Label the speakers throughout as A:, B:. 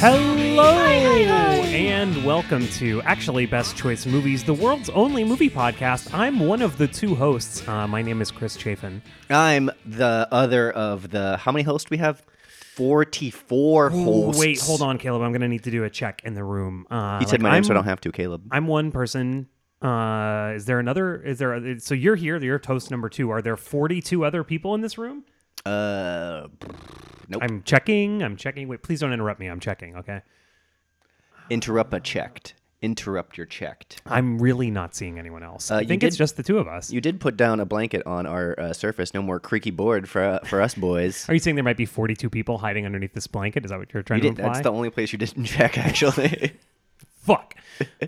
A: Hello and welcome to actually Best Choice Movies, the world's only movie podcast. I'm one of the two hosts. Uh, my name is Chris Chafin.
B: I'm the other of the. How many hosts we have? Forty-four hosts.
A: Wait, hold on, Caleb. I'm going to need to do a check in the room. Uh,
B: You said
A: like,
B: my name, so I don't have to, Caleb.
A: I'm one person. Uh, is there another? Is there? So you're here. You're toast number two. Are there 42 other people in this room?
B: Uh, nope.
A: I'm checking. I'm checking. Wait, please don't interrupt me. I'm checking. Okay.
B: Interrupt a checked. Interrupt your checked.
A: I'm really not seeing anyone else.
B: Uh,
A: I think it's just the two of us.
B: You did put down a blanket on our uh, surface. No more creaky board for uh, for us boys.
A: Are you saying there might be 42 people hiding underneath this blanket? Is that what you're trying
B: You
A: to
B: did,
A: imply?
B: that's the only place you didn't check, actually.
A: Fuck.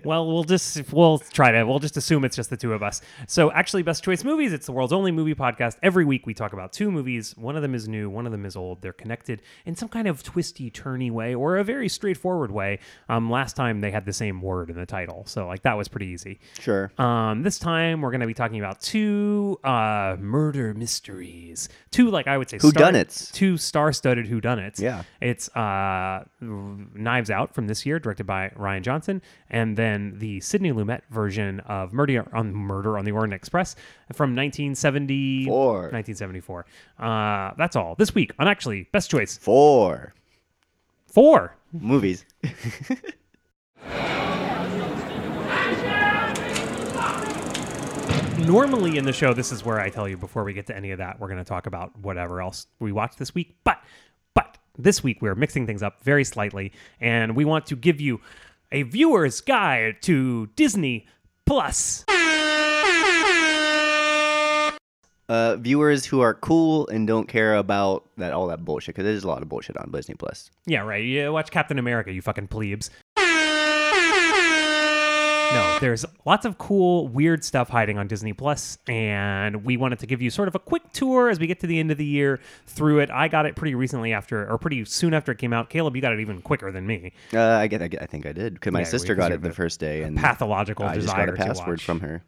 A: well, we'll just we'll try to we'll just assume it's just the two of us. So, actually, Best Choice Movies. It's the world's only movie podcast. Every week we talk about two movies. One of them is new. One of them is old. They're connected in some kind of twisty, turny way or a very straightforward way. Um, last time they had the same word in the title, so like that was pretty easy.
B: sure.
A: Um, this time we're going to be talking about two uh, murder mysteries. Two, like I would say,
B: Whodunits.
A: Two star-studded whodunits.
B: Yeah.
A: It's uh, Knives Out from this year, directed by Rian Johnson, and then the Sidney Lumet version of Murder on Murder on the Orient Express from 1970,
B: Four.
A: 1974. Uh, that's all this week on actually Best Choice
B: Four
A: four.
B: movies.
A: normally in the show this is where i tell you before we get to any of that we're going to talk about whatever else we watched this week but but this week we're mixing things up very slightly and we want to give you a viewer's guide to disney plus.
B: Uh, viewers who are cool and don't care about that all that bullshit because there's a lot of bullshit on Disney Plus.
A: yeah right. You watch captain america you fucking plebes there's lots of cool, weird stuff hiding on Disney Plus, and we wanted to give you sort of a quick tour as we get to the end of the year through it. I got it pretty recently after, or pretty soon after it came out. Caleb, you got it even quicker than me.
B: Uh, I get, I get, I think I did because my
A: Yeah,
B: sister got it the first day, and
A: Pathological
B: I just got a password from her.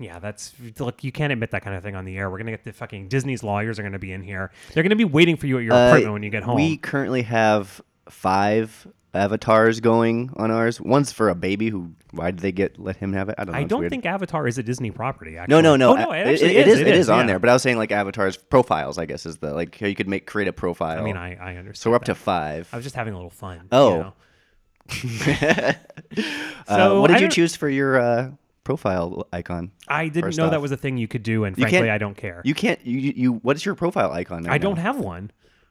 A: Yeah, that's look. You can't admit that kind of thing on the air. We're gonna get the fucking Disney's lawyers are gonna be in here. They're gonna be waiting for you at your
B: Uh,
A: apartment when you get home.
B: We currently have five avatars going on ours. One's for a baby who. Why did they get let him have it? I don't know.
A: I
B: it's
A: don't
B: weird.
A: think Avatar is a Disney property. Actually.
B: No, no, no.
A: Oh, no, it actually
B: it
A: is.
B: It is on
A: yeah.
B: there. But I was saying like avatars profiles. I guess is the like how you could make create a profile.
A: I mean, I, I understand.
B: so we're up
A: that.
B: to five.
A: I was just having a little fun. you
B: Oh.
A: know?
B: uh,
A: So,
B: what
A: I
B: did you
A: don't-
B: choose for your uh, profile icon?
A: I didn't
B: First
A: know that
B: off.
A: was a thing you could do, and frankly,
B: can't-
A: I don't care.
B: You can't. You, you, what is your profile icon? Right
A: I don't have one.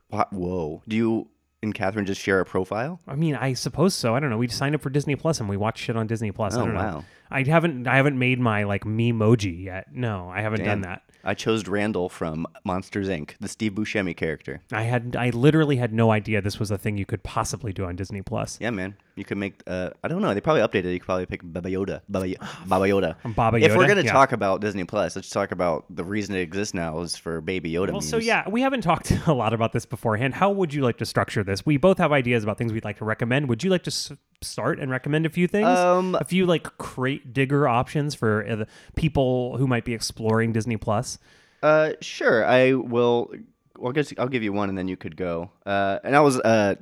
B: Wha- Whoa. Do you and Catherine just share a profile?
A: I mean, I suppose so. I don't know. We signed up for Disney Plus and we watch shit on Disney Plus. I
B: Oh,
A: don't know.
B: wow.
A: I haven't. I haven't made my like memoji yet. No, I haven't done that.
B: I chose Randall from Monsters Inc., the Steve Buscemi character.
A: I had. I literally had no idea this was a thing you could possibly do on Disney Plus.
B: Yeah, man. You could make. Uh, I don't know. They probably updated. it. You could probably pick Baba Yoda. Baba, Yo- Baba Yoda.
A: Baba
B: If we're gonna
A: Yeah.
B: talk about Disney Plus, let's talk about the reason it exists now is for Baby Yoda.
A: Well, so yeah, we haven't talked a lot about this beforehand. How would you like to structure this? We both have ideas about things we'd like to recommend. Would you like to s- start and recommend a few things?
B: Um,
A: a few like crate digger options for uh, the people who might be exploring Disney Plus.
B: Uh, sure. I will. Well, I guess I'll give you one, and then you could go. Uh, and I was uh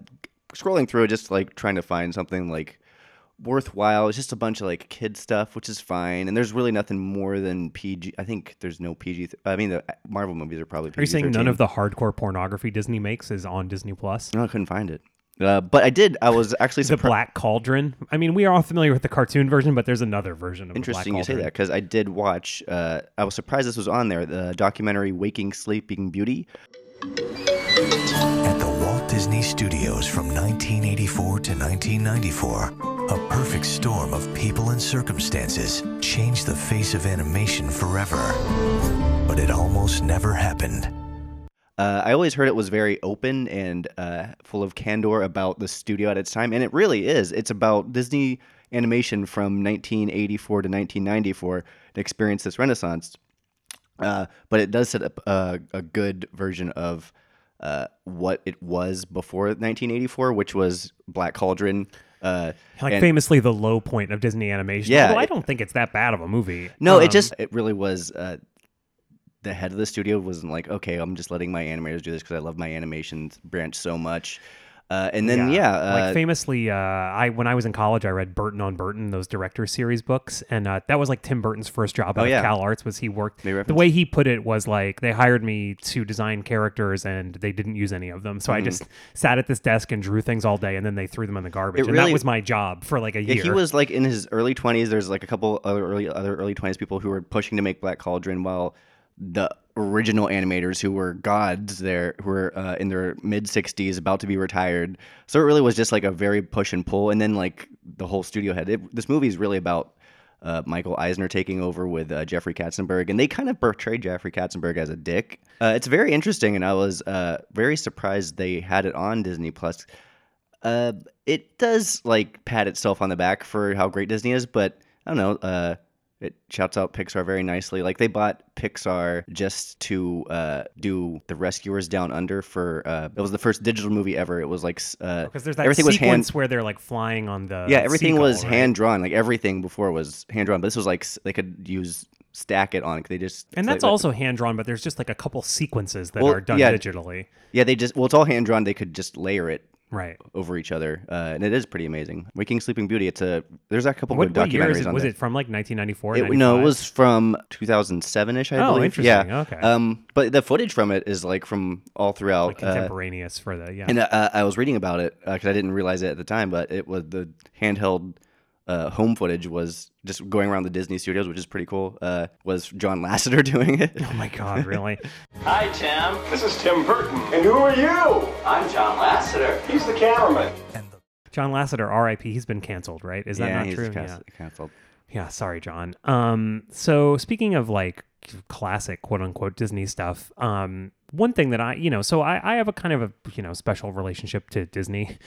B: scrolling through, just like trying to find something like worthwhile. It's just a bunch of like kid stuff, which is fine. And there's really nothing more than PG. I think there's no PG. Th- I mean, the Marvel movies are probably.
A: pg Are you saying none of the hardcore pornography Disney makes is on Disney Plus?
B: No, I couldn't find it. Uh, but I did. I was actually
A: The
B: surprised.
A: Black Cauldron. I mean, we are all familiar with the cartoon version, but there's another version of
B: Interesting
A: the
B: you
A: Black
B: say that because I did watch. Uh, I was surprised this was on there. The documentary "Waking Sleeping Beauty."
C: At the Walt Disney Studios from 1984 to 1994, a perfect storm of people and circumstances changed the face of animation forever. But it almost never happened.
B: Uh, I always heard it was very open and uh, full of candor about the studio at its time, and it really is. It's about Disney animation from 1984 to 1994 and experienced this renaissance. Uh, but it does set up a, a good version of uh, what it was before 1984, which was Black Cauldron. Uh,
A: Like
B: and-
A: famously the low point of Disney animation.
B: Yeah,
A: Although I don't think it's that bad of a movie.
B: No,
A: Um,
B: it just it really was. Uh, the head of the studio wasn't like, okay, I'm just letting my animators do this because I love my animation branch so much. Uh, and then yeah, uh,
A: like famously, uh, I when I was in college, I read Burton on Burton, those director series books, and uh, that was like Tim Burton's first job out
B: Oh, yeah.
A: of Cal Arts. Was he worked? The way he put it was like they hired me to design characters, and they didn't use any of them. So I just sat at this desk and drew things all day, and then they threw them in the garbage,
B: Mm-hmm. It
A: and that was my job for like a
B: Yeah,
A: year.
B: he was like in his early twenties. There's like a couple other early other early twenties people who were pushing to make Black Cauldron, while the original animators who were gods there, who were uh, in their mid sixties, about to be retired. So it really was just like a very push and pull, and then like the whole studio head. It, this movie is really about. Uh, Michael Eisner taking over with uh, Jeffrey Katzenberg, and they kind of portrayed Jeffrey Katzenberg as a dick. Uh, it's very interesting, and I was uh, very surprised they had it on Disney Plus. Uh, it does like pat itself on the back for how great Disney is, but I don't know. It shouts out Pixar very nicely. Like they bought Pixar just to uh, do The Rescuers Down Under for. Uh, it was the first digital movie ever. It was like s- uh,
A: because there's that
B: everything was
A: sequence
B: hand.
A: where they're like flying on the
B: Yeah, everything
A: seagull,
B: was
A: right?
B: hand drawn. Like everything before was hand drawn, but this was like they could use stack it on. They just
A: and that's
B: like-
A: also hand drawn, but there's just like a couple sequences that
B: Well,
A: are done
B: yeah.
A: digitally,
B: yeah. They just well, it's all hand drawn. They could just layer it
A: right?
B: over each other, uh, and it is pretty amazing. Waking Sleeping Beauty. It's a there's a couple
A: What,
B: good
A: what year is it?
B: on
A: Was it from like 1994?
B: It, no, it
A: 95?
B: was from 2007ish, I
A: Oh,
B: believe.
A: interesting.
B: Yeah.
A: Okay.
B: Um, but the footage from it is like from all throughout.
A: like
B: uh,
A: contemporaneous for the yeah.
B: and uh, I was reading about it because I didn't realize it at the time, but it was the handheld uh, home footage was just going around the Disney studios, which is pretty cool. Uh, was John Lasseter doing it?
A: oh my god, really?
D: Hi, Tim.
E: This is Tim Burton. And who are you?
D: I'm John Lasseter.
E: He's the cameraman.
A: John Lasseter, R.I.P. He's been canceled, right? Is that
B: yeah,
A: not
B: he's
A: true?
B: canc- canceled.
A: Yeah. Yeah. Sorry, John. Um. So speaking of like classic quote unquote Disney stuff, um, one thing that I, you know, so I, I have a kind of a you know special relationship to Disney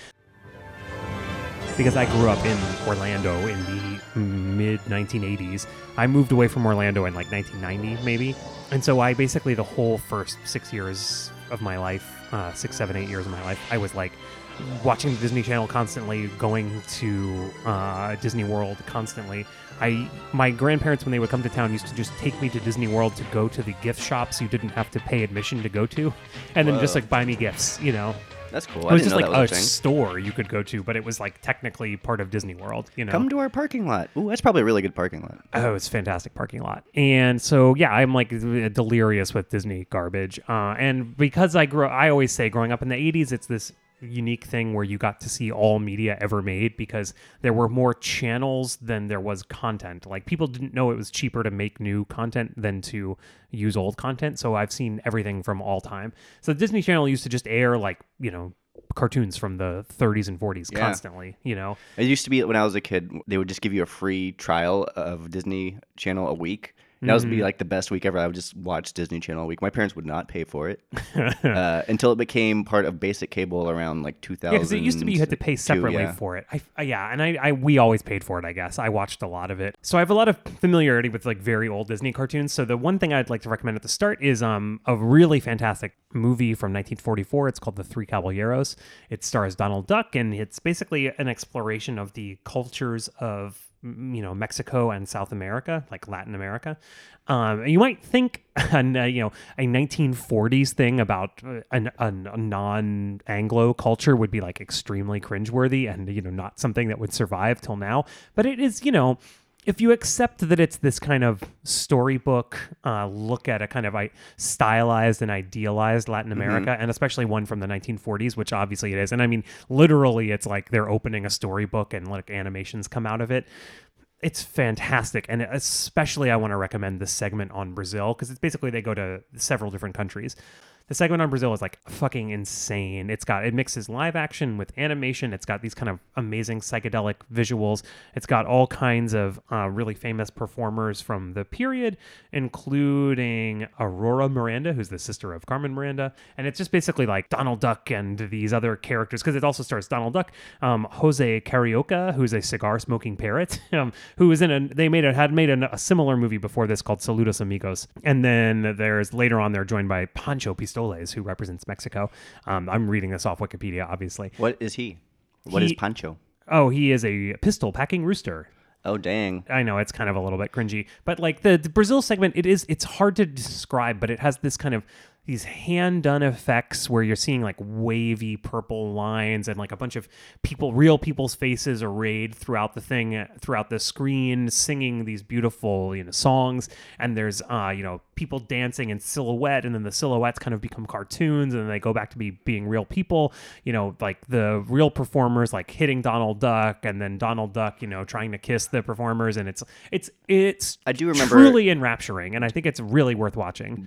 A: because I grew up in Orlando in the mid 1980s. I moved away from Orlando in like 1990, maybe. And so I basically, the whole first six years of my life, uh, six, seven, eight years of my life, I was like watching the Disney Channel constantly, going to uh, Disney World constantly. I my grandparents when they would come to town used to just take me to Disney World to go to the gift shops you didn't have to pay admission to go to, and then just like buy me gifts. You know,
B: That's cool.
A: it
B: I
A: was
B: didn't
A: just like
B: was
A: a
B: a
A: store you could go to, but it was like technically part of Disney World. You know,
B: Come to our parking lot. Ooh, that's probably a really good parking lot.
A: Oh, it's a fantastic parking lot. And so, yeah, I'm like delirious with Disney garbage. Uh, and because I grew I always say growing up in the 80s, it's this unique thing where you got to see all media ever made because there were more channels than there was content. Like people didn't know it was cheaper to make new content than to use old content. So I've seen everything from all time. So the Disney Channel used to just air like, you know, cartoons from the 30s and 40s
B: Yeah.
A: constantly, you know.
B: It used to be when I was a kid, they would just give you a free trial of Disney Channel a week. That would
A: Mm-hmm.
B: be like the best week ever. I would just watch Disney Channel all week. My parents would not pay for it uh, until it became part of basic cable around like 2000.
A: Yeah, because it used to be you had to pay separately
B: yeah.
A: for it. I, I- yeah, and I, I we always paid for it. I guess I watched a lot of it, so I have a lot of familiarity with like very old Disney cartoons. So the one thing I'd like to recommend at the start is um a really fantastic movie from 1944. It's called The Three Caballeros. It stars Donald Duck, and it's basically an exploration of the cultures of you know Mexico and South America, like Latin America. Um, you might think, an, uh, you know, a 1940s thing about uh, an, an, a non-Anglo culture would be like extremely cringeworthy and you know not something that would survive till now. But it is, you know, if you accept that it's this kind of storybook uh, look at a kind of I stylized and idealized Latin America, and especially one from the 1940s, which obviously it is. And I mean, literally, it's like they're opening a storybook and like animations come out of it it's fantastic and especially i want to recommend this segment on brazil because it's basically they go to several different countries the segment on brazil is like fucking insane. It's got it mixes live action with animation. It's got these kind of amazing psychedelic visuals. It's got all kinds of uh, really famous performers from the period including aurora miranda who's the sister of carmen miranda. And it's just basically like donald duck and these other characters because it also stars donald duck um, jose carioca who's a cigar smoking parrot um, who was in a they made a had made a, a similar movie before this called saludos amigos. And then there's later on they're joined by pancho pistoles who represents mexico um, i'm reading this off wikipedia obviously
B: What is he? What is
A: He-
B: Pancho?
A: oh he is a pistol packing rooster
B: Oh, dang.
A: I know it's kind of a little bit cringy, but like the, the Brazil segment, it is it's hard to describe, but it has this kind of these hand done effects where you're seeing like wavy purple lines and like a bunch of people, real people's faces arrayed throughout the thing, throughout the screen, singing these beautiful, you know, songs. And there's, uh, you know, people dancing in silhouette, and then the silhouettes kind of become cartoons, and then they go back to be being real people. You know, like the real performers like hitting Donald Duck, and then Donald Duck, you know, trying to kiss the performers, and it's it's it's
B: I do remember-
A: truly enrapturing, and I think it's really worth watching.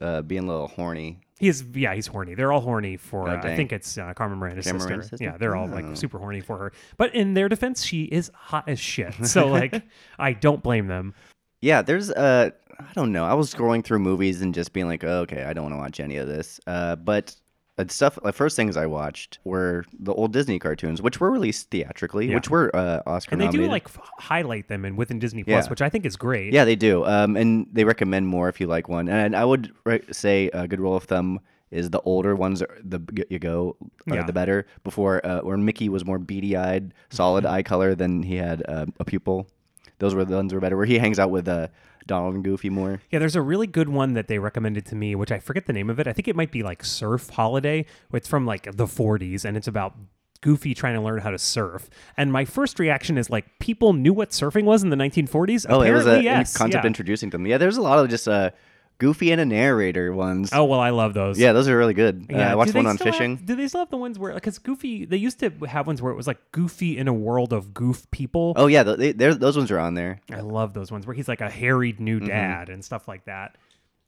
B: Uh, being a little horny.
A: He's yeah, he's horny. They're all horny for.
B: Oh,
A: uh, I think it's uh, Carmen Miranda's
B: Carmen
A: sister.
B: Sister?
A: Yeah, they're all
B: Oh.
A: like super horny for her. But in their defense, she is hot as shit. So like, I don't blame them.
B: Yeah, there's uh I don't know. I was scrolling through movies and just being like, oh, okay, I don't want to watch any of this. Uh, but uh, stuff. The first things I watched were the old Disney cartoons, which were released theatrically,
A: Yeah.
B: which were uh, Oscar
A: And they do like f- highlight them in within Disney Plus,
B: Yeah.
A: which I think is great.
B: Yeah, they do. Um, and they recommend more if you like one. And I would re- say a good rule of thumb is the older ones, are, the you go, uh,
A: Yeah.
B: the better. Before, uh, where Mickey was more beady-eyed, solid eye color than he had uh, a pupil. Those were the ones were better. Where he hangs out with uh, Donald and Goofy more.
A: Yeah, there's a really good one that they recommended to me, which I forget the name of it. I think it might be like Surf Holiday. It's from like the 40s, and it's about Goofy trying to learn how to surf. And my first reaction is like, people knew what surfing was in the 1940s.
B: Oh, it was a
A: yes.
B: concept
A: yeah.
B: introducing them. Yeah, there's a lot of just uh, Goofy and a narrator ones.
A: Oh well, I love those.
B: yeah, those are really good. Uh, I watched one on
A: still have-
B: fishing.
A: do they still have the ones where, because Goofy, they used to have ones where it was like Goofy in a world of goof people.
B: Oh yeah, they, they're- those ones are on there.
A: I love those ones where he's like a harried new
B: Mm-hmm.
A: dad and stuff like that.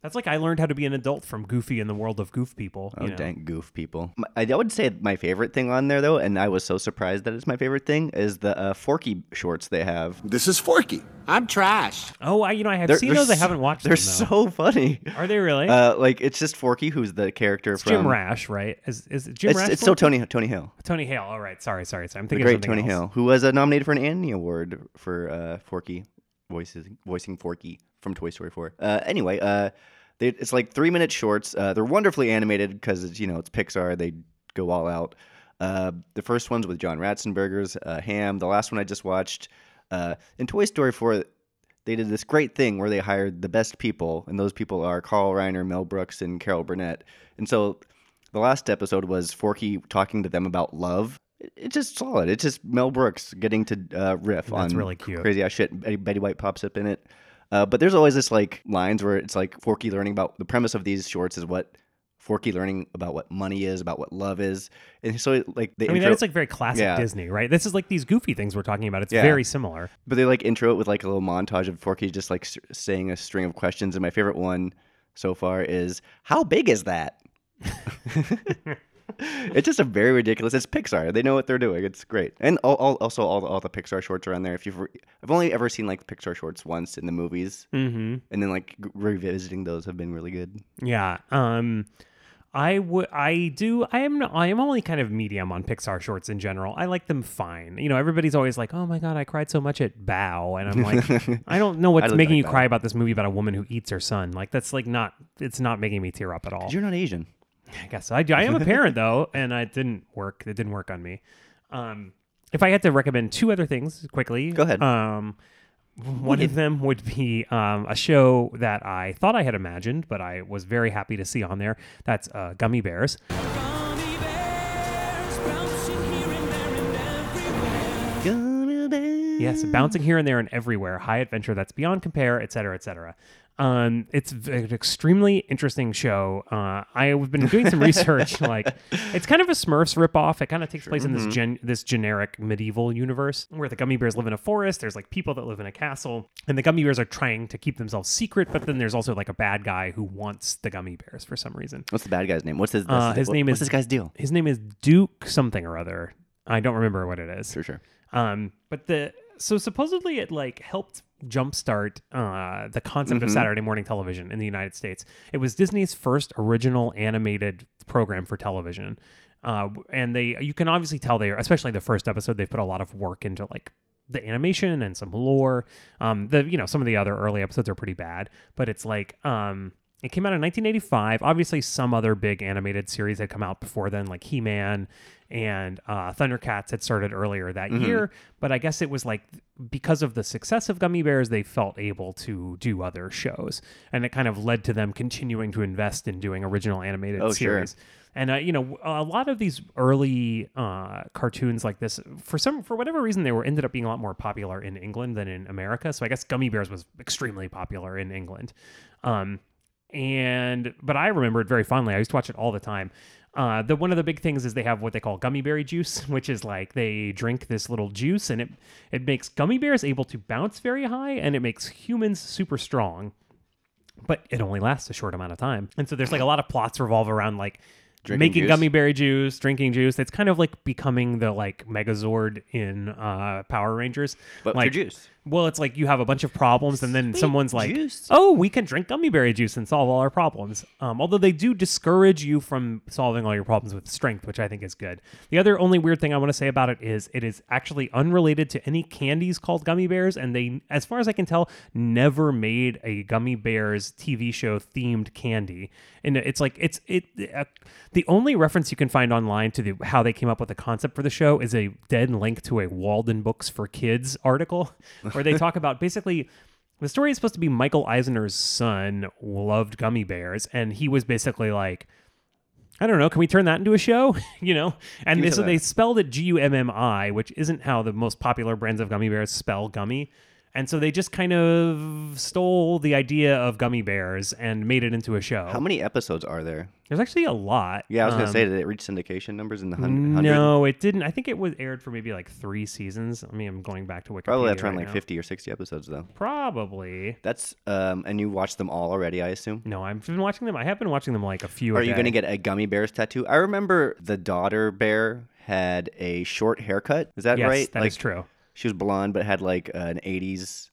A: That's like I learned how to be an adult from Goofy in the world of goof people.
B: Oh
A: you know?
B: dang, goof people. I would say my favorite thing on there though, and I was so surprised that it's my favorite thing, is the uh, Forky shorts they have.
F: This is Forky.
G: I'm trash.
A: Oh, I, you know, I have
B: They're-
A: seen
B: they're
A: those. I haven't watched them.
B: They're
A: them. though.
B: so funny.
A: Are they really?
B: Uh, like it's just Forky, who's the character
A: it's
B: from
A: Jim Rash, right? Is is it Jim
B: It's,
A: Rash?
B: it's still Tony Tony Hill,
A: Tony Hale. All right, sorry, sorry, sorry. I'm
B: the
A: thinking
B: great
A: of something
B: Tony
A: else.
B: Hill, who was uh, nominated for an Annie Award for uh, Forky voices voicing Forky from Toy Story 4. Uh, anyway, uh, they, it's like three minute shorts. Uh, they're wonderfully animated because it's you know it's Pixar. They go all out. Uh, the first one's with John Ratzenberger's uh, Ham. The last one I just watched uh, in Toy Story 4. They did this great thing where they hired the best people, and those people are Carl Reiner, Mel Brooks, and Carol Burnett. And so the last episode was Forky talking to them about love. It- It's just solid. It's just Mel Brooks getting to uh, riff on
A: That's really cute.
B: crazy ass shit. Betty, Betty White pops up in it. Uh, but there's always this like lines where it's like Forky learning about the premise of these shorts is what Forky learning about what money is, about what love is, and so like the
A: I mean, that's like very classic
B: Yeah.
A: Disney, right? This is like these goofy things we're talking about. It's
B: Yeah.
A: very similar.
B: but they like intro it with like a little montage of Forky just like s- saying a string of questions. And my favorite one so far is, "How big is that?" it's just a very ridiculous. It's Pixar. They know what they're doing. It's great. And all, all, also all the, all the Pixar shorts are on there. If you've re- I've only ever seen like Pixar shorts once in the movies,
A: Mm-hmm.
B: and then like revisiting those have been really good.
A: Yeah. Um I would I do I am I am only kind of medium on Pixar shorts in general. I like them fine. You know, everybody's always like, "Oh my god, I cried so much at Bao." And I'm like, I don't know what's making
B: like
A: you
B: Bao.
A: cry about this movie about a woman who eats her son. Like that's like not it's not making me tear up at all.
B: You're not Asian.
A: I guess I, I am a parent though, and it didn't work. It didn't work on me. Um, if I had to recommend two other things quickly,
B: Go ahead.
A: Um, one of them would be um, a show that I thought I had imagined, but I was very happy to see on there. That's uh, Gummy Bears. Yes, bouncing here and there and everywhere. High adventure that's beyond compare, et cetera, et cetera. Um, it's an extremely interesting show. Uh, I've been doing some research. Like, it's kind of a Smurfs ripoff. It kind of takes place in this gen- this generic medieval universe where the gummy bears live in a forest. There's like people that live in a castle, and the gummy bears are trying to keep themselves secret. But then there's also like a bad guy who wants the gummy bears for some reason.
B: What's the bad guy's name? What's his?
A: Uh, his
B: what-
A: name
B: what's
A: is
B: this guy's deal?
A: His name is Duke something or other. I don't remember what it is.
B: Sure, sure.
A: Um, but the so supposedly it like helped jumpstart uh, the concept
B: Mm-hmm.
A: of Saturday morning television in the United States. It was Disney's first original animated program for television. Uh, and they you can obviously tell they are especially the first episode they put a lot of work into like the animation and some lore. Um, the you know some of the other early episodes are pretty bad, but it's like um, it came out in 1985. Obviously, some other big animated series had come out before then, like He Man and uh, Thundercats had started earlier that
B: Mm-hmm.
A: year. But I guess it was like because of the success of Gummy Bears, they felt able to do other shows, and it kind of led to them continuing to invest in doing original animated
B: Oh, sure.
A: series. And uh, you know, a lot of these early uh, cartoons like this, for some, for whatever reason, they were ended up being a lot more popular in England than in America. So I guess Gummy Bears was extremely popular in England. Um, and but I remember it very fondly. I used to watch it all the time. Uh, the one of the big things is they have what they call gummy berry juice, which is like they drink this little juice and it it makes gummy bears able to bounce very high and it makes humans super strong but it only lasts a short amount of time. And so there's like a lot of plots revolve around like
B: Drinking
A: making
B: juice?
A: gummy berry juice, drinking juice. It's kind of like becoming the like Megazord in uh, Power Rangers.
B: But for juice.
A: Well, it's like you have a bunch of problems, and then someone's like,
B: juice.
A: "Oh, we can drink gummy berry juice and solve all our problems." Um, although they do discourage you from solving all your problems with strength, which I think is good. The other only weird thing I want to say about it is it is actually unrelated to any candies called gummy bears, and they, as far as I can tell, never made a gummy bears TV show themed candy. And it's like it's it. Uh, the only reference you can find online to the, how they came up with the concept for the show is a dead link to a Walden Books for Kids article where they talk about basically the story is supposed to be Michael Eisner's son loved gummy bears, and he was basically like, I don't know, can we turn that into a show? you know? And they, so
B: of
A: they spelled it G U M M I, which isn't how the most popular brands of gummy bears spell gummy. And so they just kind of stole the idea of gummy bears and made it into a show.
B: How many episodes are there?
A: There's actually a lot.
B: Yeah, I was gonna
A: Um,
B: say, did it reach syndication numbers in the hundred?
A: No, it didn't. I think it was aired for maybe like three seasons. I mean, I'm going back to Wikipedia.
B: Probably that's around
A: right
B: like
A: now.
B: fifty or sixty episodes though.
A: Probably.
B: That's um, and you watched them all already, I assume.
A: No, I've been watching them. I have been watching them like a few.
B: Are
A: a
B: you
A: day.
B: gonna get a gummy bears tattoo? I remember the daughter bear had a short haircut. Is that
A: Yes,
B: right?
A: that
B: like
A: is true.
B: She was blonde but had like an '80s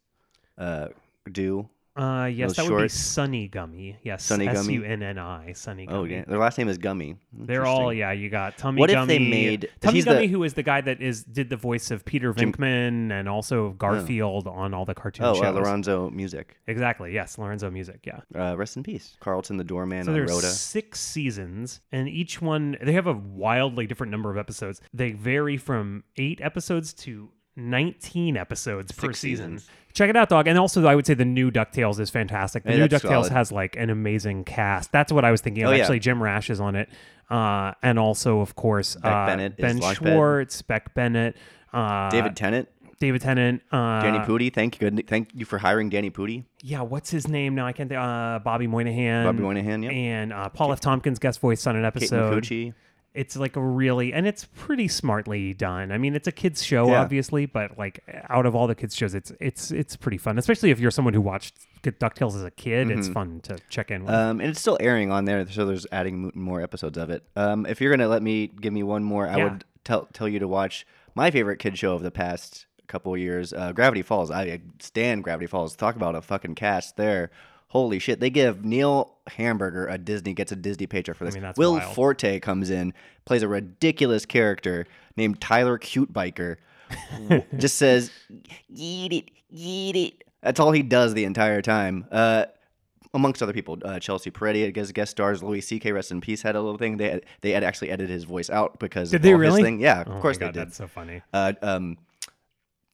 B: uh, do.
A: Uh, yes,
B: Those
A: that would be
B: shorts?
A: Sunni Gummi. Yes,
B: Sunni Gummi?
A: S U N N I. Sunni Gummi.
B: Oh yeah, their last name is Gummy.
A: They're all
B: Interesting.
A: yeah. You got Tummi Gummi.
B: What if they made-
A: Tummy
B: he's the-
A: Gummy, who is the guy that is did the voice of Peter Venkman and also Garfield on all the cartoon
B: Oh,
A: shows.
B: uh, Lorenzo Music.
A: Exactly. Yes, Lorenzo Music. Yeah.
B: Uh, rest in peace, Carlton the Doorman
A: So
B: on
A: there's
B: Rhoda.
A: six seasons, and each one they have a wildly different number of episodes. They vary from eight episodes to 19 episodes per season.
B: seasons.
A: Check it out, dog. And also, I would say the new Ducktales is fantastic. The new Ducktales
B: solid.
A: has like an amazing cast. That's what I was thinking of.
B: Oh, yeah.
A: Actually, Jim Rash is on it, uh, and also, of course, uh,
B: Bennett
A: Ben Schwartz, Beck Bennett, uh,
B: David Tennant,
A: David Tennant, uh,
B: Danny Pudi. Thank you, good. Thank you for hiring Danny Pudi.
A: yeah, what's his name now? I can't think. Uh, Bobby Moynihan.
B: Bobby Moynihan, yep.
A: And uh, Paul F. Tompkins guest voice on an
B: Kate
A: episode.
B: Micucci.
A: It's like a really, and it's pretty smartly done. I mean, it's a kids show,
B: Yeah.
A: obviously, but like out of all the kids shows, it's it's it's pretty fun. Especially if you're someone who watched Ducktales as a kid, it's fun to check in with.
B: Um, and it's still airing on there, so there's adding more episodes of it. Um, if you're gonna let me give me one more, I
A: Yeah.
B: would tell tell you to watch my favorite kid show of the past couple of years, uh, Gravity Falls. I stand Gravity Falls. Talk about a fucking cast there. Holy shit! They give Neil Hamburger a Disney gets a Disney paycheck for this.
A: mean, that's
B: Will
A: wild.
B: Forte comes in, plays a ridiculous character named Tyler Cute Biker. just says, "Eat it, eat it." That's all he does the entire time. Uh, amongst other people, uh, Chelsea Peretti as guest stars, Louis C.K. rest in peace had a little thing. They had, they had actually edited his voice out because
A: Did they really?
B: thing. Yeah, of
A: Oh my
B: course
A: God,
B: they did.
A: That's so funny.
B: Uh, um,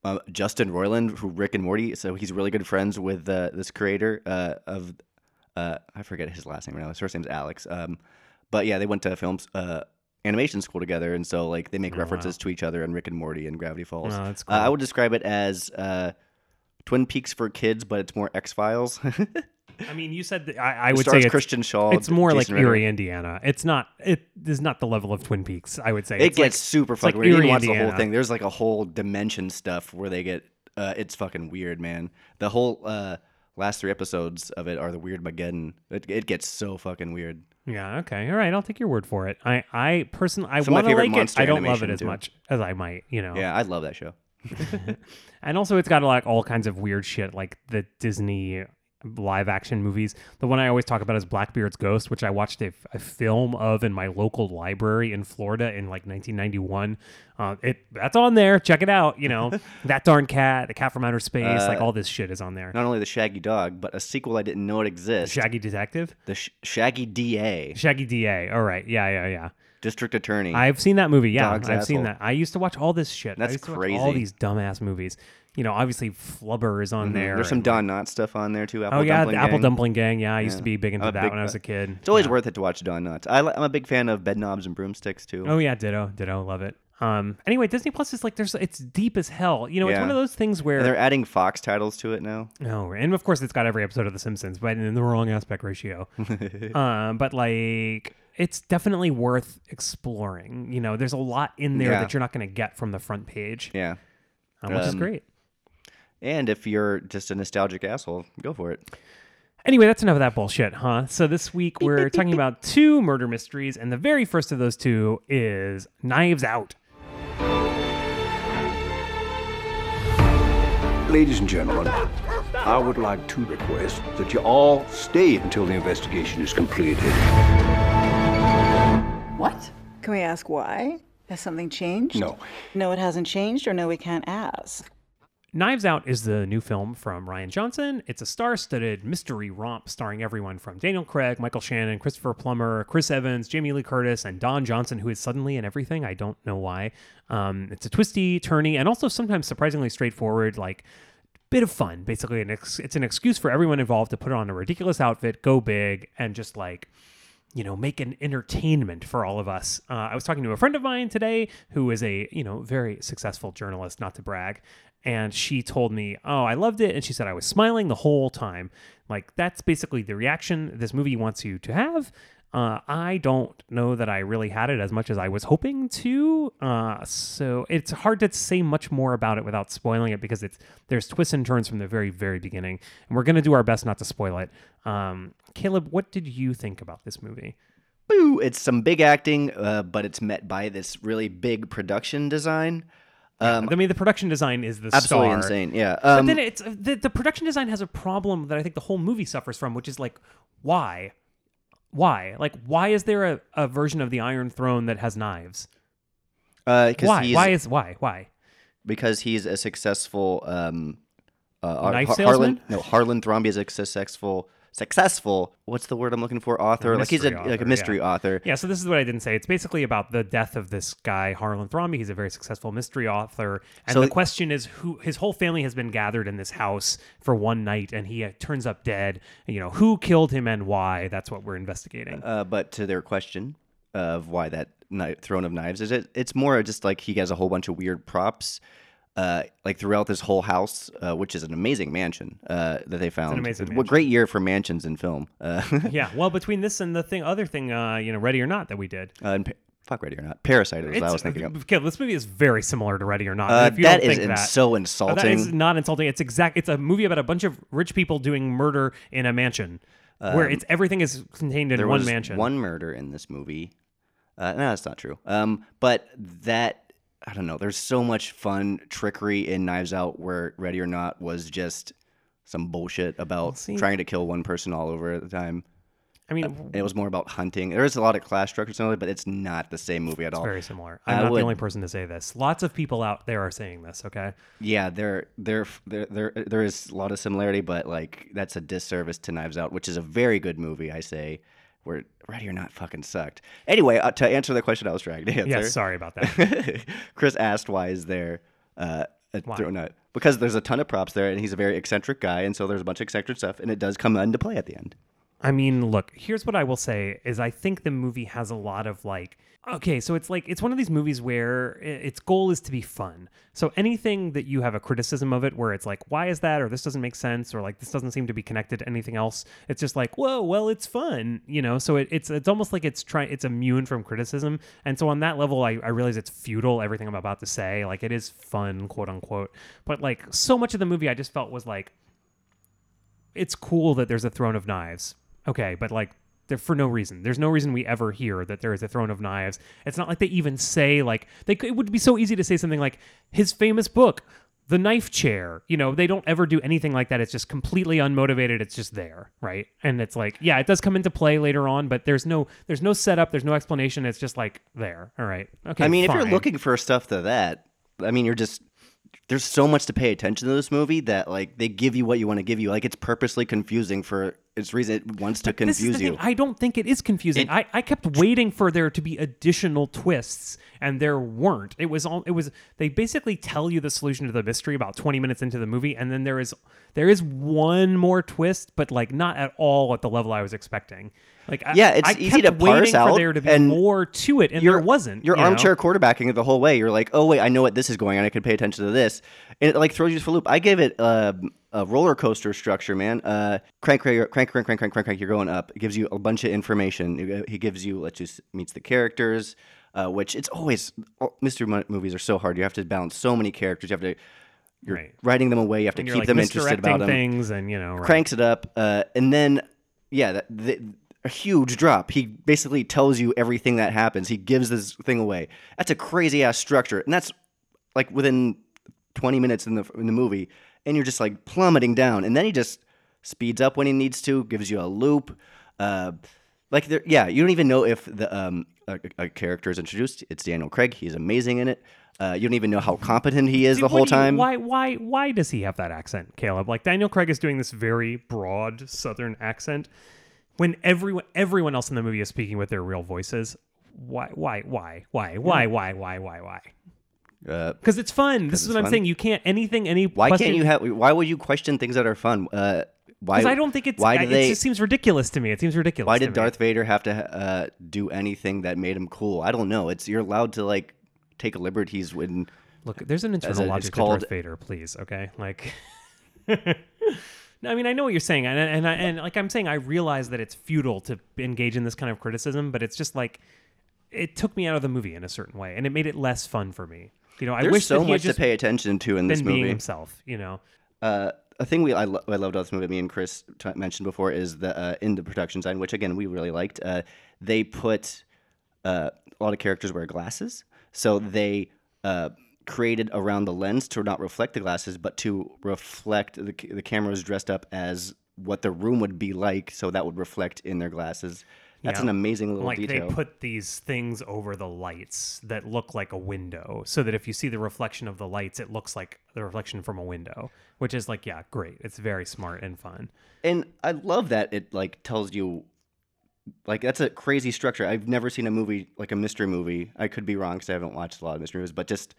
B: uh, Justin Roiland, who Rick and Morty, so he's really good friends with uh, this creator uh, of uh, I forget his last name right now. His first name's Alex. Um, but yeah, they went to films uh, animation school together, and so like they make references to each other in Rick and Morty and Gravity Falls.
A: Oh,
B: uh, I
A: cool.
B: would describe it as uh, Twin Peaks for kids, but it's more X Files.
A: I mean, you said that I, I would say it's,
B: Kristen Schaal,
A: It's more
B: Jason
A: like
B: Ritter.
A: Erie, Indiana. It's not. It is not the level of Twin Peaks. I would say
B: It
A: It's
B: gets
A: like-
B: super
A: it's like
B: fucking weird. You
A: Erie,
B: can watch the whole thing. There's like a whole dimension stuff where they get. Uh, it's fucking weird, man. The whole uh, last three episodes of it are the Weirdmageddon. It, it gets so fucking weird.
A: Yeah. Okay. All right. I'll take your word for it. I, I personally, I want to like it. I don't love it as
B: too.
A: much as I might. You know.
B: Yeah, I love that show.
A: And also, it's got like all kinds of weird shit, like the Disney live action movies. The one I always talk about is Blackbeard's Ghost, which I watched a, a film of in my local library in Florida in like 1991. Uh, it that's on there. Check it out. You know that darn cat, the cat from outer space, like all this shit is on there.
B: Uh, Not only the Shaggy Dog, but a sequel I didn't know it exists.
A: Shaggy Detective,
B: the Sh- Shaggy DA.
A: Shaggy Da. All right, yeah, yeah, yeah.
B: District Attorney.
A: I've seen that movie. Yeah,
B: Dog's
A: I've seen that. I used to watch all this shit.
B: That's
A: watch all these dumbass movies. You know, obviously Flubber is on there.
B: There's some Don Knotts stuff on there too. Apple
A: Oh yeah,
B: Dumpling
A: the Apple
B: Gang.
A: Dumpling Gang. Yeah, I used to be big into
B: I'm
A: that
B: big
A: when I was a kid.
B: It's always
A: Yeah.
B: worth it to watch Don Knotts. I, li- I'm a big fan of Bed Knobs and Broomsticks too.
A: Oh yeah, ditto, ditto, love it. Um. Anyway, Disney Plus is like there's it's deep as hell. You know, it's one of those things where
B: And they're adding Fox titles to it now.
A: No, and of course it's got every episode of The Simpsons, but in the wrong aspect ratio. um, but like, it's definitely worth exploring. You know, there's a lot in there
B: Yeah.
A: that you're not going to get from the front page,
B: Yeah.
A: um, which is
B: Um,
A: great.
B: And if you're just a nostalgic asshole, go for it.
A: Anyway, that's enough of that bullshit, huh? So this week we're talking about two murder mysteries, and the very first of those two is Knives Out.
F: Ladies and gentlemen, I would like to request that you all stay until the investigation is completed.
G: What? Can we ask why? Has something changed?
F: No.
G: No, it hasn't changed, or no, we can't ask.
A: Knives Out is the new film from Rian Johnson. It's a star-studded mystery romp starring everyone from Daniel Craig, Michael Shannon, Christopher Plummer, Chris Evans, Jamie Lee Curtis, and Don Johnson, who is suddenly in everything. I don't know why. Um, it's a twisty, turny, and also sometimes surprisingly straightforward, like bit of fun. Basically, an ex- it's an excuse for everyone involved to put on a ridiculous outfit, go big, and just like you know, make an entertainment for all of us. Uh, I was talking to a friend of mine today who is a, you know, very successful journalist, not to brag. And she told me, Oh, I loved it. And she said, I was smiling the whole time. Like, that's basically the reaction this movie wants you to have. Uh, I don't know that I really had it as much as I was hoping to. Uh, so it's hard to say much more about it without spoiling it because it's there's twists and turns from the very very beginning, and we're gonna do our best not to spoil it. Um, Caleb, what did you think about this movie?
B: Boo! It's some big acting, uh, but it's met by this really big production design. Um,
A: I mean, the production design is the
B: absolutely
A: star.
B: insane. Yeah.
A: But
B: Um,
A: then it's the, the production design has a problem that I think the whole movie suffers from, which is like, why? Why? Like, why is there a, a version of the Iron Throne that has knives?
B: uh,
A: Why?
B: he's-
A: Why is why? Why?
B: because he's a successful um, uh,
A: Knife
B: Har-
A: salesman?
B: Harlan, no, Harlan Thrombey is a successful, successful. What's the word I'm looking for? Author. like he's a
A: mystery
B: like a
A: author,
B: mystery
A: yeah.
B: author.
A: Yeah, so this is what I didn't say. It's basically about the death of this guy, Harlan Thrombey. He's a very successful mystery author. And
B: So
A: the question is who his whole family has been gathered in this house for one night and he uh, turns up dead. You know, who killed him and why? That's what we're investigating.
B: Uh, but to their question of why that throne of knives is it, it's more just like he has a whole bunch of weird props. Uh, like throughout this whole house, uh, which is an amazing mansion uh, that they found.
A: amazing
B: What
A: mansion.
B: great year for mansions in film. Uh,
A: yeah, well, between this and the thing, other thing, uh, you know, Ready or Not that we did.
B: uh, and pa- fuck ready or not, Parasite is what I was thinking of.
A: Okay, this movie is very similar to Ready or Not.
B: Uh,
A: if you
B: that
A: don't
B: is
A: that,
B: so insulting.
A: That is not insulting. It's exact. It's a movie about a bunch of rich people doing murder in a mansion, where it's everything is contained in
B: Um, there
A: one
B: was
A: mansion.
B: one murder in this movie. Uh, no, that's not true. Um, but that I don't know. There's so much fun trickery in Knives Out, where Ready or Not was just some bullshit about
A: see-
B: trying to kill one person all over at the time.
A: I mean, uh,
B: It was more about hunting. There is a lot of class structures in it, but it's not the same movie at all.
A: very similar. I'm
B: I
A: not
B: would-
A: the only person to say this. Lots of people out there are saying this. Okay.
B: Yeah, there, there, there, there, uh, there is a lot of similarity, but like that's a disservice to Knives Out, which is a very good movie. I say, where Ready or Not fucking sucked. Anyway, uh, to answer the question I was trying to answer.
A: Yeah. Sorry about that.
B: Chris asked why is there uh, a
A: Why?
B: nut? Because there's a ton of props there, and he's a very eccentric guy, and so there's a bunch of eccentric stuff, and it does come into play at the end.
A: I mean, look, here's what I will say is I think the movie has a lot of like okay, so it's like it's one of these movies where its goal is to be fun. So anything that you have a criticism of it where it's like why is that or this doesn't make sense or like this doesn't seem to be connected to anything else, it's just like, "Whoa, well, it's fun." You know, so it, it's it's almost like it's trying it's immune from criticism. And so on that level I I realize it's futile everything I'm about to say. Like it is fun, quote unquote. But like so much of the movie I just felt was like it's cool that there's a throne of knives. Okay, but like there for no reason. There's no reason we ever hear that there is a throne of knives. It's not like they even say like they could, it would be so easy to say something like his famous book, The Knife Chair. You know, they don't ever do anything like that. It's just completely unmotivated. It's just there, right? And it's like, yeah, it does come into play later on, but there's no there's no setup, there's no explanation. It's just like there. All right. Okay.
B: I mean, if you're looking for stuff to that, I mean, you're just there's so much to pay attention to this movie that like they give you what you want to give you. Like it's purposely confusing for it's reason it wants to
A: This is the
B: confuse you.
A: thing. I don't think it is confusing.
B: It-
A: I, I kept waiting for there to be additional twists, and there weren't. It was all it was they basically tell you the solution to the mystery about 20 minutes into the movie and then there is there is one more twist but like not at all at the level I was expecting. Like
B: yeah, it's
A: I
B: easy to parse out.
A: there to be
B: and
A: more to it, and your, there wasn't.
B: Your
A: you
B: armchair quarterbacking it the whole way. You're like, oh wait, I know what this is going on. I could pay attention to this, and it like throws you for a loop. I gave it uh, a roller coaster structure, man. Uh, crank, crank, crank, crank, crank, crank, crank. You're going up. It gives you a bunch of information. He gives you let's just meets the characters uh, which it's always oh, mystery movies are so hard. You have to balance so many characters. You have to. You're
A: Right.
B: writing them away. You have to
A: And
B: keep
A: like
B: them interested about them
A: things, and you know, right.
B: cranks it up, uh, and then yeah, that, the, a huge drop. He basically tells you everything that happens. He gives this thing away. That's a crazy ass structure, and that's like within twenty minutes in the in the movie, and you're just like plummeting down, and then he just speeds up when he needs to, gives you a loop. Uh, like there, yeah, you don't even know if the um a, a character is introduced. It's Daniel Craig. He's amazing in it. Uh, you don't even know how competent he is
A: Dude,
B: the
A: what
B: whole
A: do you-
B: time.
A: why, why, why does he have that accent, Caleb? Like Daniel Craig is doing this very broad Southern accent when everyone, everyone else in the movie is speaking with their real voices. Why, why, why, why, why, why, why, why, why?
B: Uh,
A: Because it's fun. This is
B: it's
A: what I'm
B: fun.
A: saying. You can't anything, any.
B: Why
A: question,
B: can't you have? Why would you question things that are fun? Uh, why?
A: I don't think it's.
B: Why do
A: it
B: they?
A: just seems ridiculous to me. It seems ridiculous.
B: why did. Darth Vader have to uh, do anything that made him cool? I don't know. It's you're allowed to like take liberties when.
A: Look, there's an internal
B: a-
A: logic
B: called-
A: to Darth Vader, please. Okay, like. no, I mean I know what you're saying, and and I, and like I'm saying, I realize that it's futile to engage in this kind of criticism, but it's just like it took me out of the movie in a certain way, and it made it less fun for me. You know, I wish
B: so
A: that he had
B: much to pay attention to in this movie.
A: himself. You know,
B: Uh, a thing we I, lo- I loved about this movie, me and Chris t- mentioned before, is the uh, in the production design, which again we really liked. Uh, they put uh, a lot of characters wear glasses, so they uh, created around the lens to not reflect the glasses, but to reflect the the camera was dressed up as what the room would be like, so that would reflect in their glasses. That's
A: Yeah.
B: an amazing little detail.
A: like
B: detail.
A: they put these things over the lights that look like a window, so that if you see the reflection of the lights, it looks like the reflection from a window, which is like yeah, great. It's very smart and fun.
B: and I love that it like tells you like that's a crazy structure. I've never seen a movie like a mystery movie. I could be wrong because I haven't watched a lot of mystery movies, but just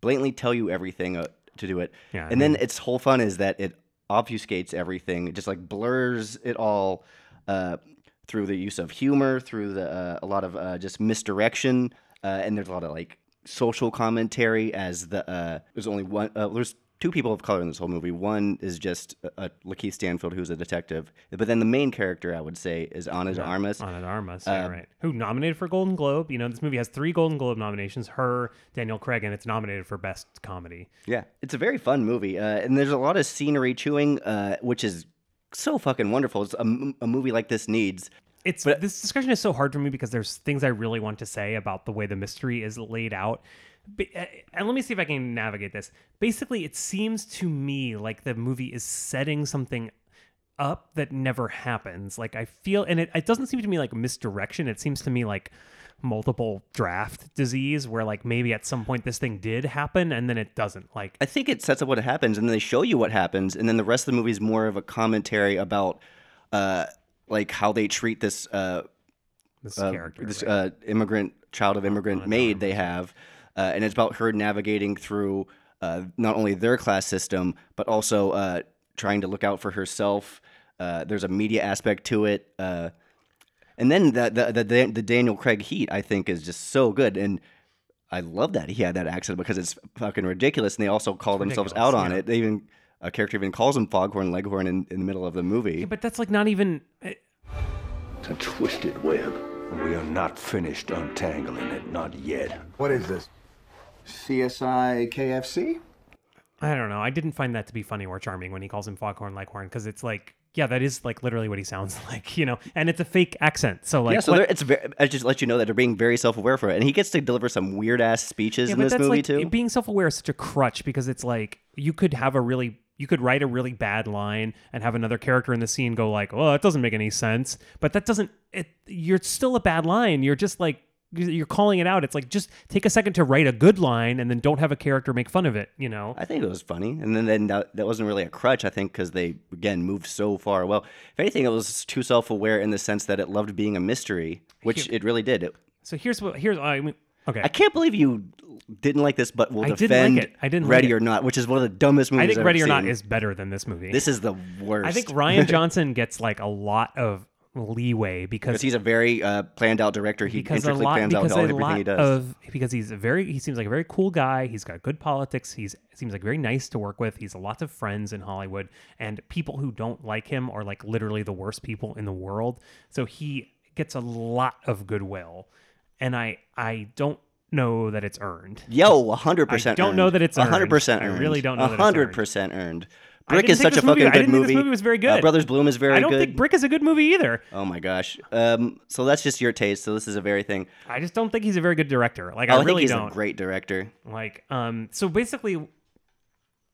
B: blatantly tell you everything uh, to do it.
A: Yeah,
B: and then its whole fun is that it obfuscates everything. It just like blurs it all uh, through the use of humor, through the uh, a lot of uh, just misdirection, uh, and there's a lot of like social commentary. As the uh, there's only one, uh, there's two people of color in this whole movie. One is just uh, Lakeith Stanfield, who's a detective, but then the main character I would say is Ana de Armas.
A: Ana de Armas, yeah,
B: Um,
A: right. Who nominated for Golden Globe? You know, this movie has three Golden Globe nominations. Her, Daniel Craig, and it's nominated for Best Comedy.
B: Yeah, it's a very fun movie, uh, and there's a lot of scenery chewing, uh, which is so fucking wonderful. It's a movie like this needs.
A: It's but, this discussion is so hard for me because there's things I really want to say about the way the mystery is laid out. Uh, And let me see if I can navigate this. Basically, it seems to me like the movie is setting something up that never happens. Like I feel, and it, it doesn't seem to me like misdirection. It seems to me like multiple draft disease where like maybe at some point this thing did happen and then it doesn't like
B: I think it sets up what happens, and then they show you what happens, and then the rest of the movie is more of a commentary about, uh, like how they treat this uh,
A: this
B: uh,
A: character
B: this
A: right?
B: uh, immigrant child of immigrant maid they have, uh, and it's about her navigating through uh, not only their class system but also uh, trying to look out for herself. Uh, there's a media aspect to it, uh, and then the, the the the Daniel Craig heat I think is just so good, and I love that he had that accent because it's fucking ridiculous, and they also call themselves out on
A: yeah.
B: it. They even a character even calls him Foghorn Leghorn in, in the middle of the movie.
A: Yeah, but that's like not even eh,
F: It's a twisted web. We are not finished untangling it, not yet.
E: What is this? CSI KFC?
A: I don't know. I didn't find that to be funny or charming when he calls him Foghorn Leghorn because it's like, yeah, that is like literally what he sounds like, you know, and it's a fake accent. So like,
B: yeah, so
A: what-
B: it's very, I just let you know that they're being very self aware for it, and he gets to deliver some weird ass speeches
A: yeah,
B: in this
A: that's
B: movie
A: like
B: too.
A: being self-aware is such a crutch because it's like you could have a really you could write a really bad line and have another character in the scene go like, "Oh, it doesn't make any sense," but that doesn't. It you're still a bad line. You're just like you're calling it out. It's like just take a second to write a good line and then don't have a character make fun of it. You know.
B: I think it was funny, and then, then that, that wasn't really a crutch. I think because they again moved so far. Well, if anything, it was too self-aware in the sense that it loved being a mystery, which it really did. It,
A: So here's what here's I mean. Okay.
B: I can't believe you didn't like this, but will
A: I didn't like
B: defend
A: it. I didn't like
B: Ready
A: it.
B: or Not, which is one of the dumbest movies
A: I think
B: I've
A: Ready or Not is better than this movie.
B: This is the worst.
A: I think Rian Johnson gets like a lot of leeway because
B: because he's a very uh, planned out director. He
A: because
B: intricately
A: lot
B: plans out
A: because
B: all
A: a
B: everything
A: lot
B: he does.
A: of because he's a very he seems like a very cool guy. He's got good politics. He's seems like very nice to work with. He's lots of friends in Hollywood and people who don't like him are like literally the worst people in the world. So he gets a lot of goodwill, and I I don't know that it's earned.
B: Yo, hundred percent.
A: I don't know that it's earned.
B: hundred percent.
A: I really don't know that it's
B: hundred
A: earned.
B: percent earned.
A: I
B: Brick is such a
A: this movie-
B: fucking
A: I
B: good
A: didn't think
B: movie.
A: this movie was very
B: Uh,
A: good.
B: Brothers Bloom is very
A: I don't
B: good.
A: think Brick is a good movie either.
B: oh my gosh. Um, so that's just your taste. So this is a very thing.
A: I just don't think he's a very good director. Like
B: Oh,
A: I
B: I think
A: really
B: he's
A: don't.
B: a great director.
A: Like, um, so basically,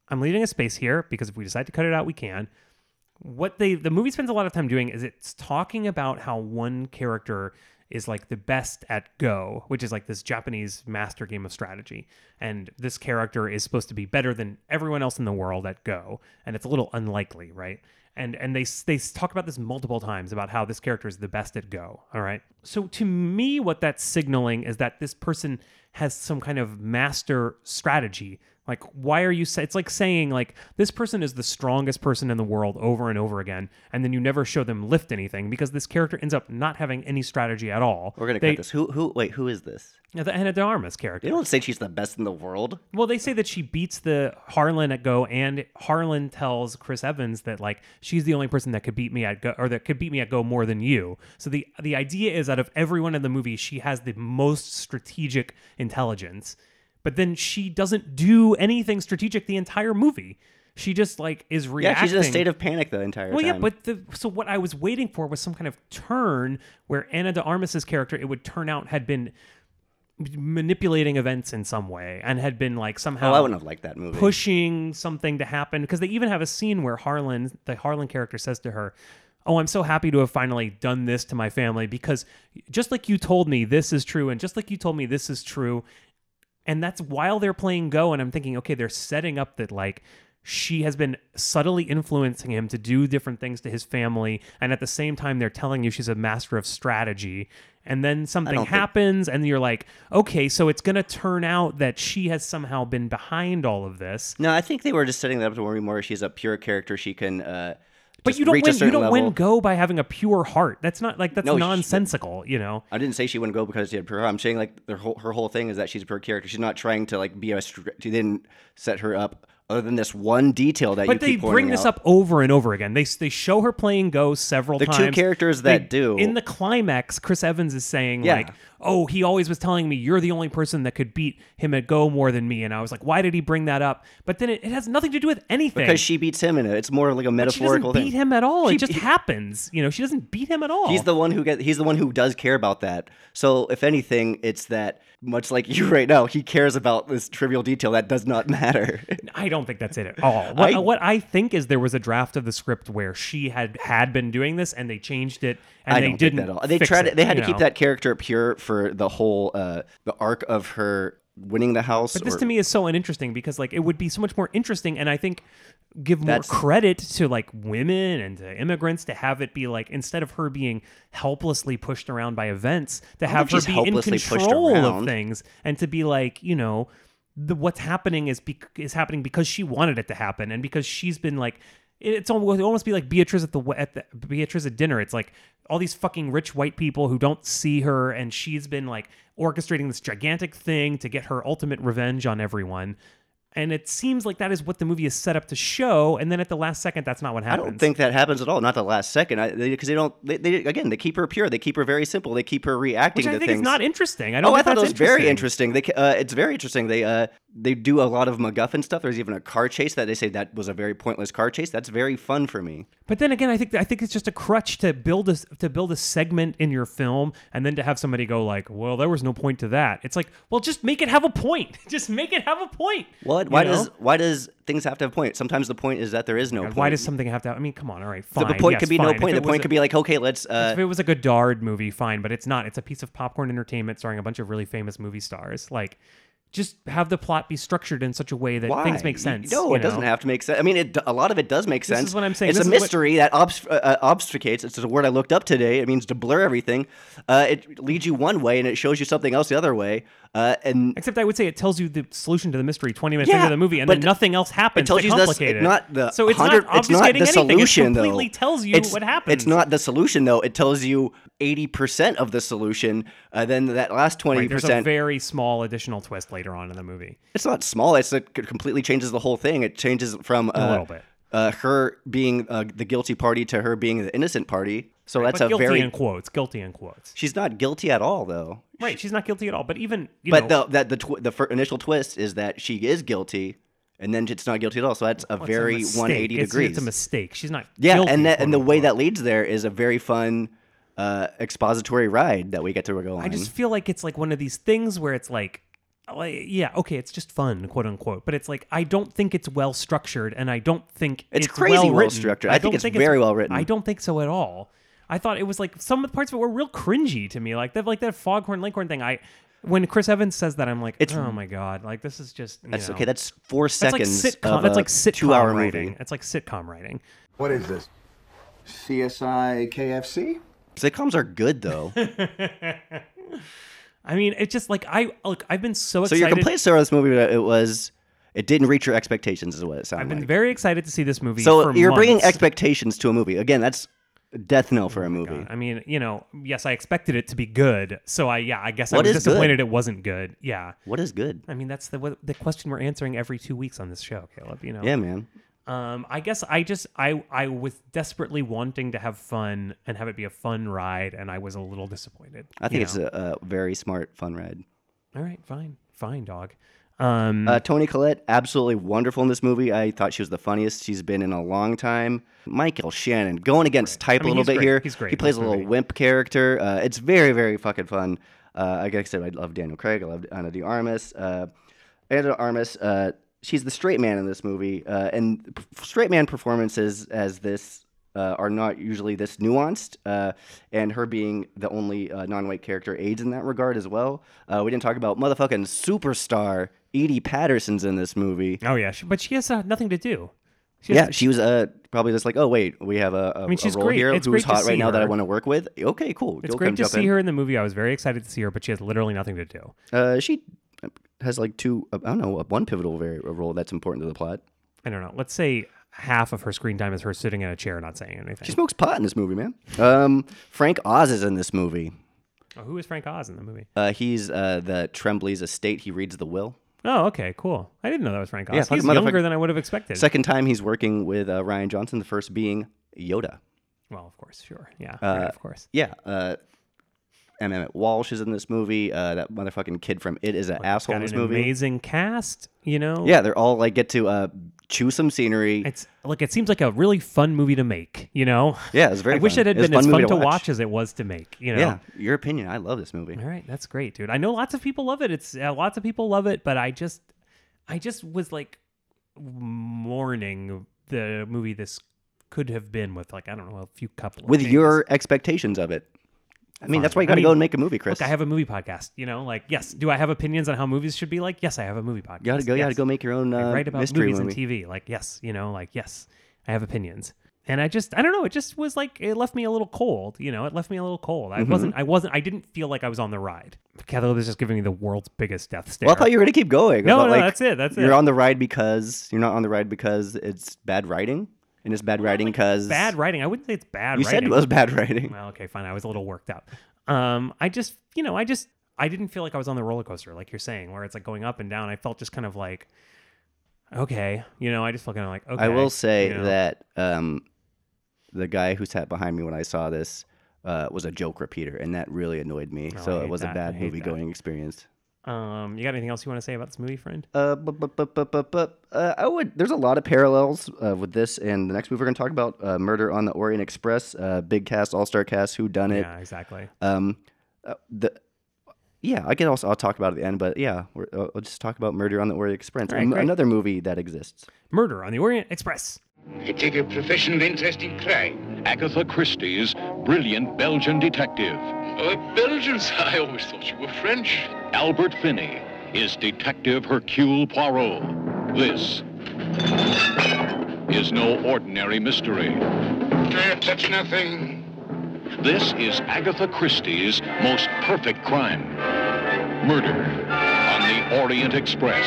A: I'm leaving a space here because if we decide to cut it out, we can. What they the movie spends a lot of time doing is it's talking about how one character is like the best at Go, which is like this Japanese master game of strategy, and this character is supposed to be better than everyone else in the world at Go, and it's a little unlikely, right? And and they they talk about this multiple times about how this character is the best at Go. All right. So to me, what that's signaling is that this person has some kind of master strategy. Like, why are you? Say- it's like saying like this person is the strongest person in the world over and over again, and then you never show them lift anything because this character ends up not having any strategy at all.
B: We're gonna
A: They-
B: cut this. Who? Who? Wait. Who is this?
A: Yeah, the Ana de Armas character.
B: They don't say she's the best in the world.
A: Well, they say that she beats the Harlan at Go, and Harlan tells Chris Evans that like she's the only person that could beat me at Go, or that could beat me at Go more than you. So the the idea is out of everyone in the movie, she has the most strategic intelligence, but then she doesn't do anything strategic the entire movie. She just like is reacting.
B: Yeah, she's in a state of panic the entire
A: Well,
B: time.
A: Well, yeah, but the so what I was waiting for was some kind of turn where Ana de Armas's character, it would turn out, had been manipulating events in some way and had been like somehow
B: oh, I wouldn't have liked that movie.
A: pushing something to happen because they even have a scene where Harlan, the Harlan character, says to her, "Oh, I'm so happy to have finally done this to my family because just like you told me this is true, and just like you told me this is true." And that's while they're playing Go, and I'm thinking, okay, they're setting up that like she has been subtly influencing him to do different things to his family, and at the same time, they're telling you she's a master of strategy. And then something
B: don't think-
A: happens, and you're like, okay, so it's gonna turn out that she has somehow been behind all of this.
B: No, I think they were just setting that up to where more she's a pure character. She can. Uh,
A: But you don't win. You don't
B: level.
A: win Go by having a pure heart. That's not like that's
B: No, she-
A: nonsensical. You know.
B: I didn't say she wouldn't go because she had pure. I'm saying like her whole, her whole thing is that she's a pure character. She's not trying to like be a. She didn't set her up other than this one detail that you
A: But they bring this
B: out.
A: up over and over again. They they show her playing Go several times.
B: The two characters
A: They-
B: that do.
A: in the climax, Chris Evans is saying
B: Yeah.
A: like, "Oh, he always was telling me you're the only person that could beat him at Go more than me," and I was like, "Why did he bring that up?" But then it, it has nothing to do with anything
B: because she beats him in it. It's more like a
A: But she
B: metaphorical
A: doesn't
B: thing.
A: beat him at all.
B: She
A: it just happens. You know, she doesn't beat him at all.
B: He's the one who get. He's the one who does care about that. So if anything, it's that much like you right now. He cares about this trivial detail that does not matter.
A: I don't think that's it at all. What
B: I-
A: what I think is there was a draft of the script where she had had been doing this and they changed it and
B: I
A: they didn't.
B: at all. They tried.
A: It,
B: they had to keep that character pure for the whole uh, the arc of her winning the house.
A: But this
B: or-
A: to me is so uninteresting because like it would be so much more interesting, and I think give more
B: That's-
A: credit to like women and to immigrants to have it be like instead of her being helplessly pushed around by events, to have her be in
B: helplessly pushed
A: control of things and to be like you know the what's happening is is happening because she wanted it to happen and because she's been like it's almost, it almost be like Beatrice at the at the Beatrice at dinner. It's like all these fucking rich white people who don't see her, and she's been like orchestrating this gigantic thing to get her ultimate revenge on everyone. And it seems like that is what the movie is set up to show, and then at the last second, that's not what happens I
B: don't think that happens at all. Not the last second, because they, they don't. They, they again, they keep her pure. They keep her very simple. They keep her reacting
A: which I
B: to
A: think
B: things.
A: is not interesting. I don't.
B: Oh, I thought it was very
A: interesting.
B: interesting. They, uh, it's very interesting. They, uh, they do a lot of MacGuffin stuff. There's even a car chase that they say that was a very pointless car chase. That's very fun for me.
A: But then again, I think I think it's just a crutch to build a to build a segment in your film, and then to have somebody go like, "Well, there was no point to that." It's like, well, just make it have a point. Just make it have a point.
B: What? Why
A: know?
B: does why does things have to have a point? Sometimes the point is that there is no
A: God,
B: point.
A: why does something have to? I mean, come on. All right, fine.
B: the point
A: yes,
B: could be no
A: fine. If
B: point. The point
A: a-
B: could be like, okay, let's. Uh,
A: if it was a Godard movie, fine, but it's not. It's a piece of popcorn entertainment starring a bunch of really famous movie stars. Like, just have the plot be structured in such a way that
B: why?
A: things make sense.
B: No, it doesn't have to make sense. I mean, it, a lot of it does make sense.
A: This is what I'm saying.
B: It's
A: This
B: a
A: is what-
B: mystery that obf- uh, uh, obfuscates. It's a word I looked up today. It means to blur everything. Uh, it leads you one way and it shows you something else the other way. Uh, and
A: Except I would say it tells you the solution to the mystery 20 minutes
B: Yeah,
A: into the movie, and then nothing else happens
B: it tells
A: to
B: you the, it's
A: it.
B: not the
A: so it's
B: 100
A: not
B: it's not
A: obfuscating
B: the
A: anything.
B: solution
A: it completely
B: though.
A: tells you
B: It's-
A: what happens.
B: It's not the solution though. It tells you 80% of the solution. Uh, then that last 20%.
A: Right, there's a very small additional twist later on in the movie.
B: It's not small. It's it completely changes the whole thing. It changes from uh,
A: little bit.
B: Uh, her being uh, the guilty party to her being the innocent party. So that's
A: but
B: a
A: guilty
B: very.
A: in quotes. Guilty in quotes.
B: She's not guilty at all, though.
A: Right, she's not guilty at all. But even you
B: But
A: know,
B: the that the tw- the initial twist is that she is guilty, and then it's not guilty at all. So that's a
A: well,
B: very
A: mistake.
B: 180
A: It's-
B: degrees.
A: It's a mistake. She's not.
B: yeah,
A: guilty,
B: and that and the way that leads there is a very fun uh, expository ride that we get to go on.
A: I just feel like it's like one of these things where it's like, like, yeah, okay, it's just fun, quote unquote. But it's like I don't think it's well structured, and I don't think
B: It's
A: it's,
B: crazy
A: well
B: well
A: written.
B: structured. I think
A: don't
B: it's very well written.
A: I don't think so at all. I thought it was like some of the parts of it were real cringy to me, like that, like that Foghorn Leghorn thing. I when Chris Evans says that, I'm like,
B: It's-
A: oh my god, like this is just you
B: that's
A: know,
B: okay. That's four
A: that's like
B: seconds.
A: sitcom. That's like sitcom
B: two-hour
A: writing.
B: movie.
A: It's like sitcom writing.
E: What is this? CSI KFC?
B: Sitcoms are good though.
A: I mean, it's just like I look. I've been so excited.
B: so your complaints with this movie it was it didn't reach your expectations is what it sounded
A: I've been
B: like.
A: very excited to see this movie.
B: so you're bringing expectations to a movie again. That's death knell for a oh movie.
A: God. I mean, you know, yes, I expected it to be good. So I, yeah, I guess
B: What
A: I was
B: is good?
A: disappointed it wasn't good. Yeah.
B: What is good?
A: I mean, that's the the question we're answering every two weeks on this show, Caleb. You know.
B: Yeah, man.
A: Um, I guess I just I I was desperately wanting to have fun and have it be a fun ride, and I was a little disappointed.
B: I think it's a, a very smart, fun ride.
A: all right. Fine, fine, dog. Um,
B: Uh, Toni Collette, absolutely wonderful in this movie. I thought she was the funniest she's been in a long time. Michael Shannon going against type
A: I mean,
B: a little bit
A: great.
B: here.
A: He's great
B: He plays a little
A: movie.
B: wimp character. Uh, it's very, very fucking fun. Uh, like I said, I love Daniel Craig. I love Ana De Armas. Uh, Ana De Armas, uh, she's the straight man in this movie, uh, and straight man performances as this uh, are not usually this nuanced, uh, and her being the only uh, non-white character aids in that regard as well. Uh, we didn't talk about motherfucking superstar Edi Patterson's in this movie.
A: oh yeah, she, but she has uh, nothing to do. She
B: Yeah, she was uh, probably just like, oh wait, we have a, a,
A: mean,
B: a
A: she's
B: role
A: great.
B: here
A: It's
B: who's hot right
A: see
B: now that I want to work with. Okay, cool.
A: It's
B: Go
A: great to see
B: in.
A: her in the movie. I was very excited to see her, but she has literally nothing to do.
B: Uh, she has like two, I don't know, one pivotal very, role that's important to the plot.
A: I don't know. Let's say half of her screen time is her sitting in a chair not saying anything.
B: She smokes pot in this movie, man. Um, Frank Oz is in this movie.
A: Oh, who is Frank Oz in the movie?
B: Uh, he's uh, the Thrombey's estate. He reads the will.
A: Oh, okay, cool. I didn't know that was Frank Oz.
B: Yeah,
A: He's younger than I would have expected.
B: Second time he's working with uh, Rian Johnson. The first being Yoda.
A: well, of course, sure, yeah,
B: Uh,
A: right, of course.
B: Yeah. M. Emmet Walsh is in this movie. Uh, that motherfucking kid from It is an asshole
A: Got
B: in this
A: an
B: movie.
A: amazing cast. You know.
B: Yeah, they're all like get to uh, chew some scenery.
A: It's like it seems like a really fun movie to make. You know.
B: Yeah, it's very
A: I wish
B: fun.
A: it had
B: It
A: been
B: a
A: as
B: fun movie
A: to watch. as it was to make. You know.
B: Yeah, your opinion. I love this movie.
A: All right, that's great, dude. I know lots of people love it. It's uh, lots of people love it, but I just, I just was like mourning the movie this could have been with like I don't know a few couple of
B: With your expectations of it. I mean, that's why you got to
A: mean,
B: go and make a movie, Chris.
A: Look, I have a movie podcast. You know, like yes, do I have opinions on how movies should be like? Yes, I have a movie podcast.
B: you got to go. You got to
A: Yes.
B: go make your own
A: I
B: uh,
A: write about
B: mystery
A: movies
B: movie.
A: and TV. Like yes, you know, like yes, I have opinions. And I just, I don't know. It just was like it left me a little cold. You know, it left me a little cold. I
B: Mm-hmm.
A: wasn't, I wasn't, I didn't feel like I was on the ride. Caleb is just giving me the world's biggest death stare.
B: Well, I thought you were gonna keep going.
A: No, no,
B: like,
A: that's it, that's it.
B: you're on the ride because you're not on the ride because it's bad writing, and it's bad writing because
A: bad writing. I wouldn't say it's bad.
B: You
A: writing.
B: said it was bad writing.
A: Well, okay, fine. I was a little worked up. Um, I just, you know, I just, I didn't feel like I was on the roller coaster, like you're saying, where it's like going up and down. I felt just kind of like, okay, you know, I just felt kind of like, okay.
B: I will say
A: you know.
B: that um, the guy who sat behind me when I saw this uh, was a joke repeater, and that really annoyed me.
A: Oh,
B: so it was
A: that.
B: a bad movie
A: that.
B: going experience.
A: Um, you got anything else you want to say about this movie, friend?
B: Uh, but but but but but but uh, I would. There's a lot of parallels uh, with this and the next movie we're going to talk about, uh, Murder on the Orient Express. Uh, big cast, all star cast, who done it?
A: Yeah, exactly.
B: Um, uh, the yeah, I can also I'll talk about it at the end, but yeah, we're, uh, I'll just talk about Murder on the Orient Express,
A: All right,
B: an- another movie that exists.
A: Murder on the Orient Express.
H: I take a professional interest in crime.
I: Agatha Christie's brilliant Belgian detective,
H: Oh, Belgians? I always thought you were French.
I: Albert Finney, is Detective Hercule Poirot. This is no ordinary mystery.
H: Uh, touch nothing.
I: This is Agatha Christie's most perfect crime. Murder on the Orient Express.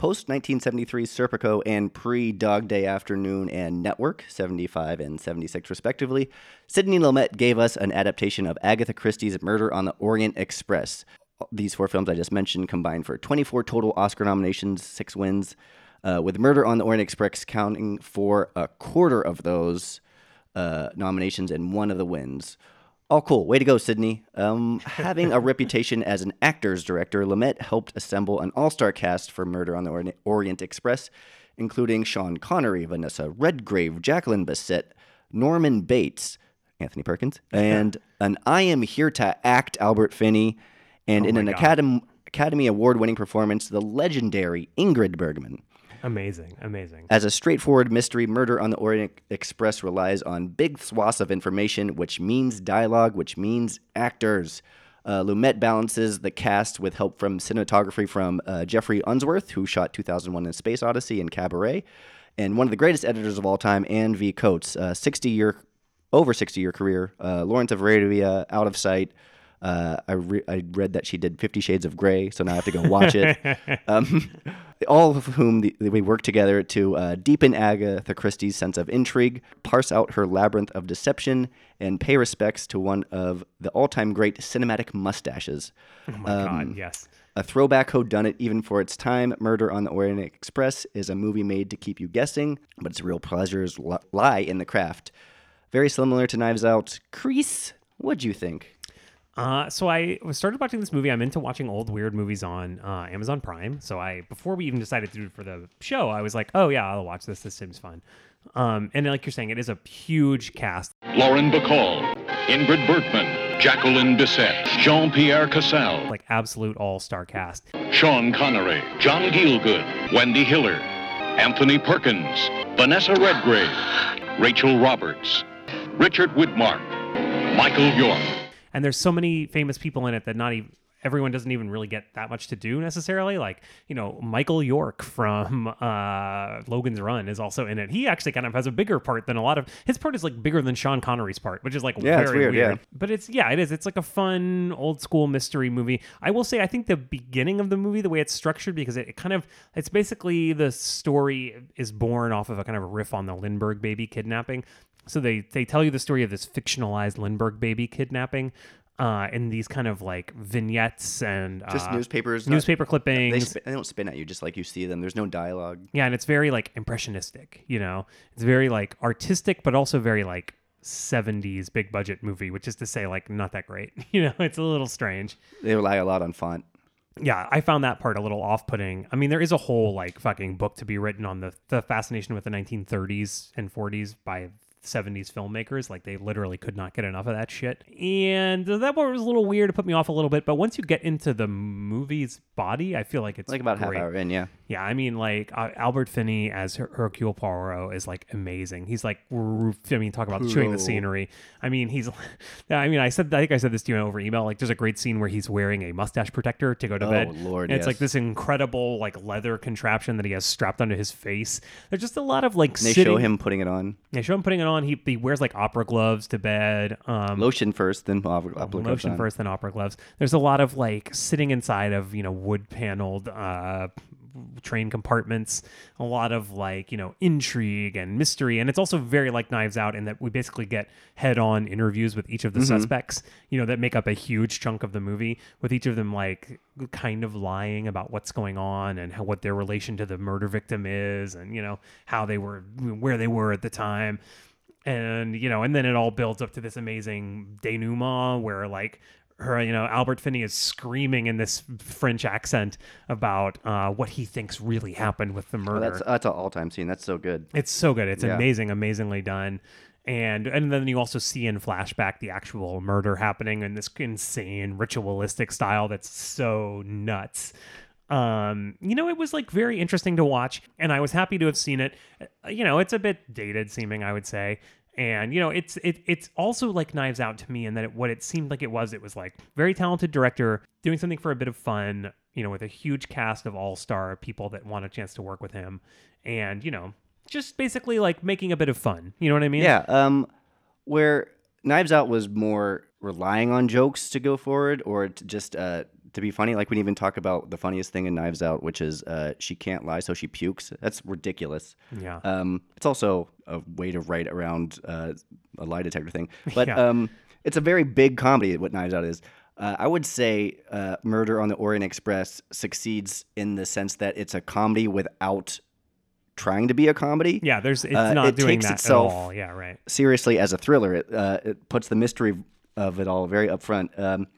B: Post 1973 Serpico and pre Dog Day Afternoon and Network, 75 and 76 respectively, Sidney Lumet gave us an adaptation of Agatha Christie's Murder on the Orient Express. These four films I just mentioned combined for 24 total Oscar nominations, six wins, uh, with Murder on the Orient Express counting for a quarter of those uh, nominations and one of the wins. Oh, cool. Way to go, Sydney. Um, having a reputation as an actor's director, Lumet helped assemble an all star cast for Murder on the Ori- Orient Express, including Sean Connery, Vanessa Redgrave, Jacqueline Bisset, Norman Bates, Anthony Perkins, and an I Am Here to Act Albert Finney, and in an
A: God.
B: Academy, Award winning performance, the legendary Ingrid Bergman.
A: Amazing, amazing.
B: As a straightforward mystery, Murder on the Orient Express relies on big swaths of information, which means dialogue, which means actors. Uh, Lumet balances the cast with help from cinematography from uh, Geoffrey Unsworth, who shot 2001: A Space Odyssey and Cabaret, and one of the greatest editors of all time, Anne V. Coates, uh, 60 year, over 60 year career. Uh, Lawrence of Arabia, Out of Sight. Uh, I, re- I read that she did Fifty Shades of Grey, so now I have to go watch it. um, all of whom the, we work together to uh, deepen Agatha Christie's sense of intrigue, parse out her labyrinth of deception, and pay respects to one of the all-time great cinematic mustaches.
A: Oh my God, yes.
B: A throwback whodunit even for its time, Murder on the Orient Express is a movie made to keep you guessing, but its real pleasures li- lie in the craft. Very similar to Knives Out. Chris, what'd you think?
A: Uh, so I started watching this movie. I'm into watching old weird movies on uh, Amazon Prime. So I before we even decided to do it for the show, I was like, oh yeah, I'll watch this. This seems fun. Um, and like you're saying, it is a huge cast.
I: Lauren Bacall, Ingrid Bergman, Jacqueline Bisset, Jean-Pierre Cassel,
A: like absolute all-star cast.
I: Sean Connery, John Gielgud, Wendy Hiller, Anthony Perkins, Vanessa Redgrave, Rachel Roberts, Richard Widmark, Michael York.
A: And there's so many famous people in it that not even everyone doesn't even really get that much to do necessarily. Like you know michael york from uh logan's run is also in it. He actually kind of has a bigger part than a lot of his part is like bigger than sean connery's part which is like
B: Yeah, it's
A: very
B: weird,
A: weird,
B: yeah.
A: but it's yeah it is. It's like a fun old school mystery movie. I will say i think the beginning of the movie the way it's structured because it, it kind of it's basically the story is born off of a kind of a riff on the lindbergh baby kidnapping so they they tell you the story of this fictionalized lindbergh baby kidnapping uh, in these kind of like vignettes and
B: Just
A: uh,
B: newspapers, not-
A: newspaper
B: They,
A: clippings.
B: sp- they don't spin at you just like you see them. There's no dialogue.
A: Yeah, and it's very like impressionistic, you know. It's very like artistic but also very like 70s big budget movie, which is to say like not that great. You know, it's a little strange.
B: They rely a lot on font.
A: Yeah, I found that part a little off-putting. I mean, there is a whole like fucking book to be written on the the fascination with the 1930s and 40s by 70s filmmakers. Like they literally could not get enough of that shit. And that part was a little weird to put me off a little bit, but once you get into the movie's body, I feel like it's
B: Like about half
A: great.
B: hour in, yeah.
A: Yeah, I mean, like uh, Albert Finney as Her- Hercule Poirot is like amazing. He's like, I mean, talk about chewing the scenery. I mean, he's, I mean, I said, I think I said this to you over email. Like, there's a great scene where he's wearing a mustache protector to go to
B: Oh,
A: bed.
B: Lord,
A: And it's like this incredible like leather contraption that he has strapped onto his face. There's just a lot of like
B: And they
A: sitting.
B: show him putting it on.
A: They show him putting it on. He, he wears like opera gloves to bed. Um,
B: Lotion first, then opera, opera gloves
A: lotion
B: on.
A: first, then opera gloves. There's a lot of like sitting inside of you know wood paneled uh, train compartments. A lot of like you know intrigue and mystery, and it's also very like Knives Out in that we basically get head on interviews with each of the
B: Mhm.
A: suspects. You know that make up a huge chunk of the movie, with each of them like kind of lying about what's going on and how what their relation to the murder victim is, and you know how they were where they were at the time and you know and then it all builds up to this amazing denouement where like her, you know, Albert Finney is screaming in this French accent about uh, what he thinks really happened with the
B: Oh,
A: murder.
B: that's that's an all-time scene. That's so good.
A: It's so good. It's
B: Yeah.
A: amazing, amazingly done. And and then you also see in flashback the actual murder happening in this insane ritualistic style that's so nuts. Um, you know, it was like very interesting to watch, and I was happy to have seen it. Uh, You know, it's a bit dated seeming, I would say. And you know, it's it it's also like Knives Out to me, in that it, what it seemed like it was, it was like very talented director doing something for a bit of fun. You know, with a huge cast of all star people that want a chance to work with him, and you know, just basically like making a bit of fun. You know what I mean?
B: Yeah. Um, where Knives Out was more relying on jokes to go forward, or just uh, to be funny. Like we didn't even talk about the funniest thing in Knives Out, which is uh, she can't lie, so she pukes. That's ridiculous.
A: Yeah.
B: Um, it's also a way to write around uh, a lie detector thing, but
A: Yeah.
B: um, it's a very big comedy. What Knives Out is. Uh, I would say uh, Murder on the Orient Express succeeds in the sense that it's a comedy without trying to be a comedy.
A: Yeah, there's it's
B: Uh,
A: not
B: it
A: doing
B: takes
A: that
B: itself
A: at all. Yeah, right.
B: seriously as a thriller. It uh, it puts the mystery of it all very upfront. Um,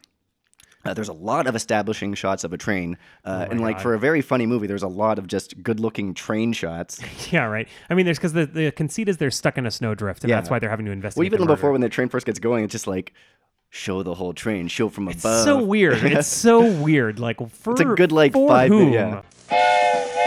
B: uh, there's a lot of establishing shots of a train, uh, and like
A: Oh God.
B: for a very funny movie, there's a lot of just good-looking train shots.
A: Yeah, right. I mean, there's because the, the conceit is they're stuck in a snowdrift, and
B: Yeah.
A: that's why they're having to
B: invest.
A: Well,
B: even
A: the
B: before when the train first gets going, it's just like show the whole train, show from above.
A: it's so weird. It's so weird. Like for
B: It's a good, like,
A: for
B: five
A: whom?
B: minute-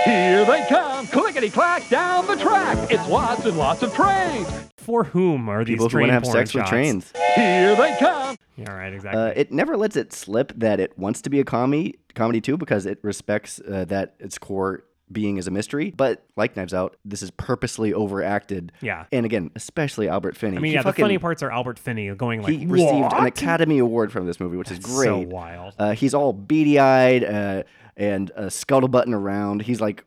J: Here they come, clickety clack down the track. It's lots and lots of trains.
A: For whom are these
B: People who
A: train
B: want to have
A: porn
B: sex with
A: shots?
B: trains.
J: Here they come.
A: Yeah, right. Exactly.
B: Uh, it never lets it slip that it wants to be a comedy, comedy too, because it respects uh, that its core being is a mystery. But like Knives Out, this is purposely overacted.
A: Yeah.
B: And again, especially Albert Finney.
A: I mean,
B: He
A: yeah. The funny parts are Albert Finney going like,
B: he received an Academy Award from this movie, which is great.
A: so wild.
B: Uh, he's all beady eyed uh, and uh, scuttlebutting around. He's like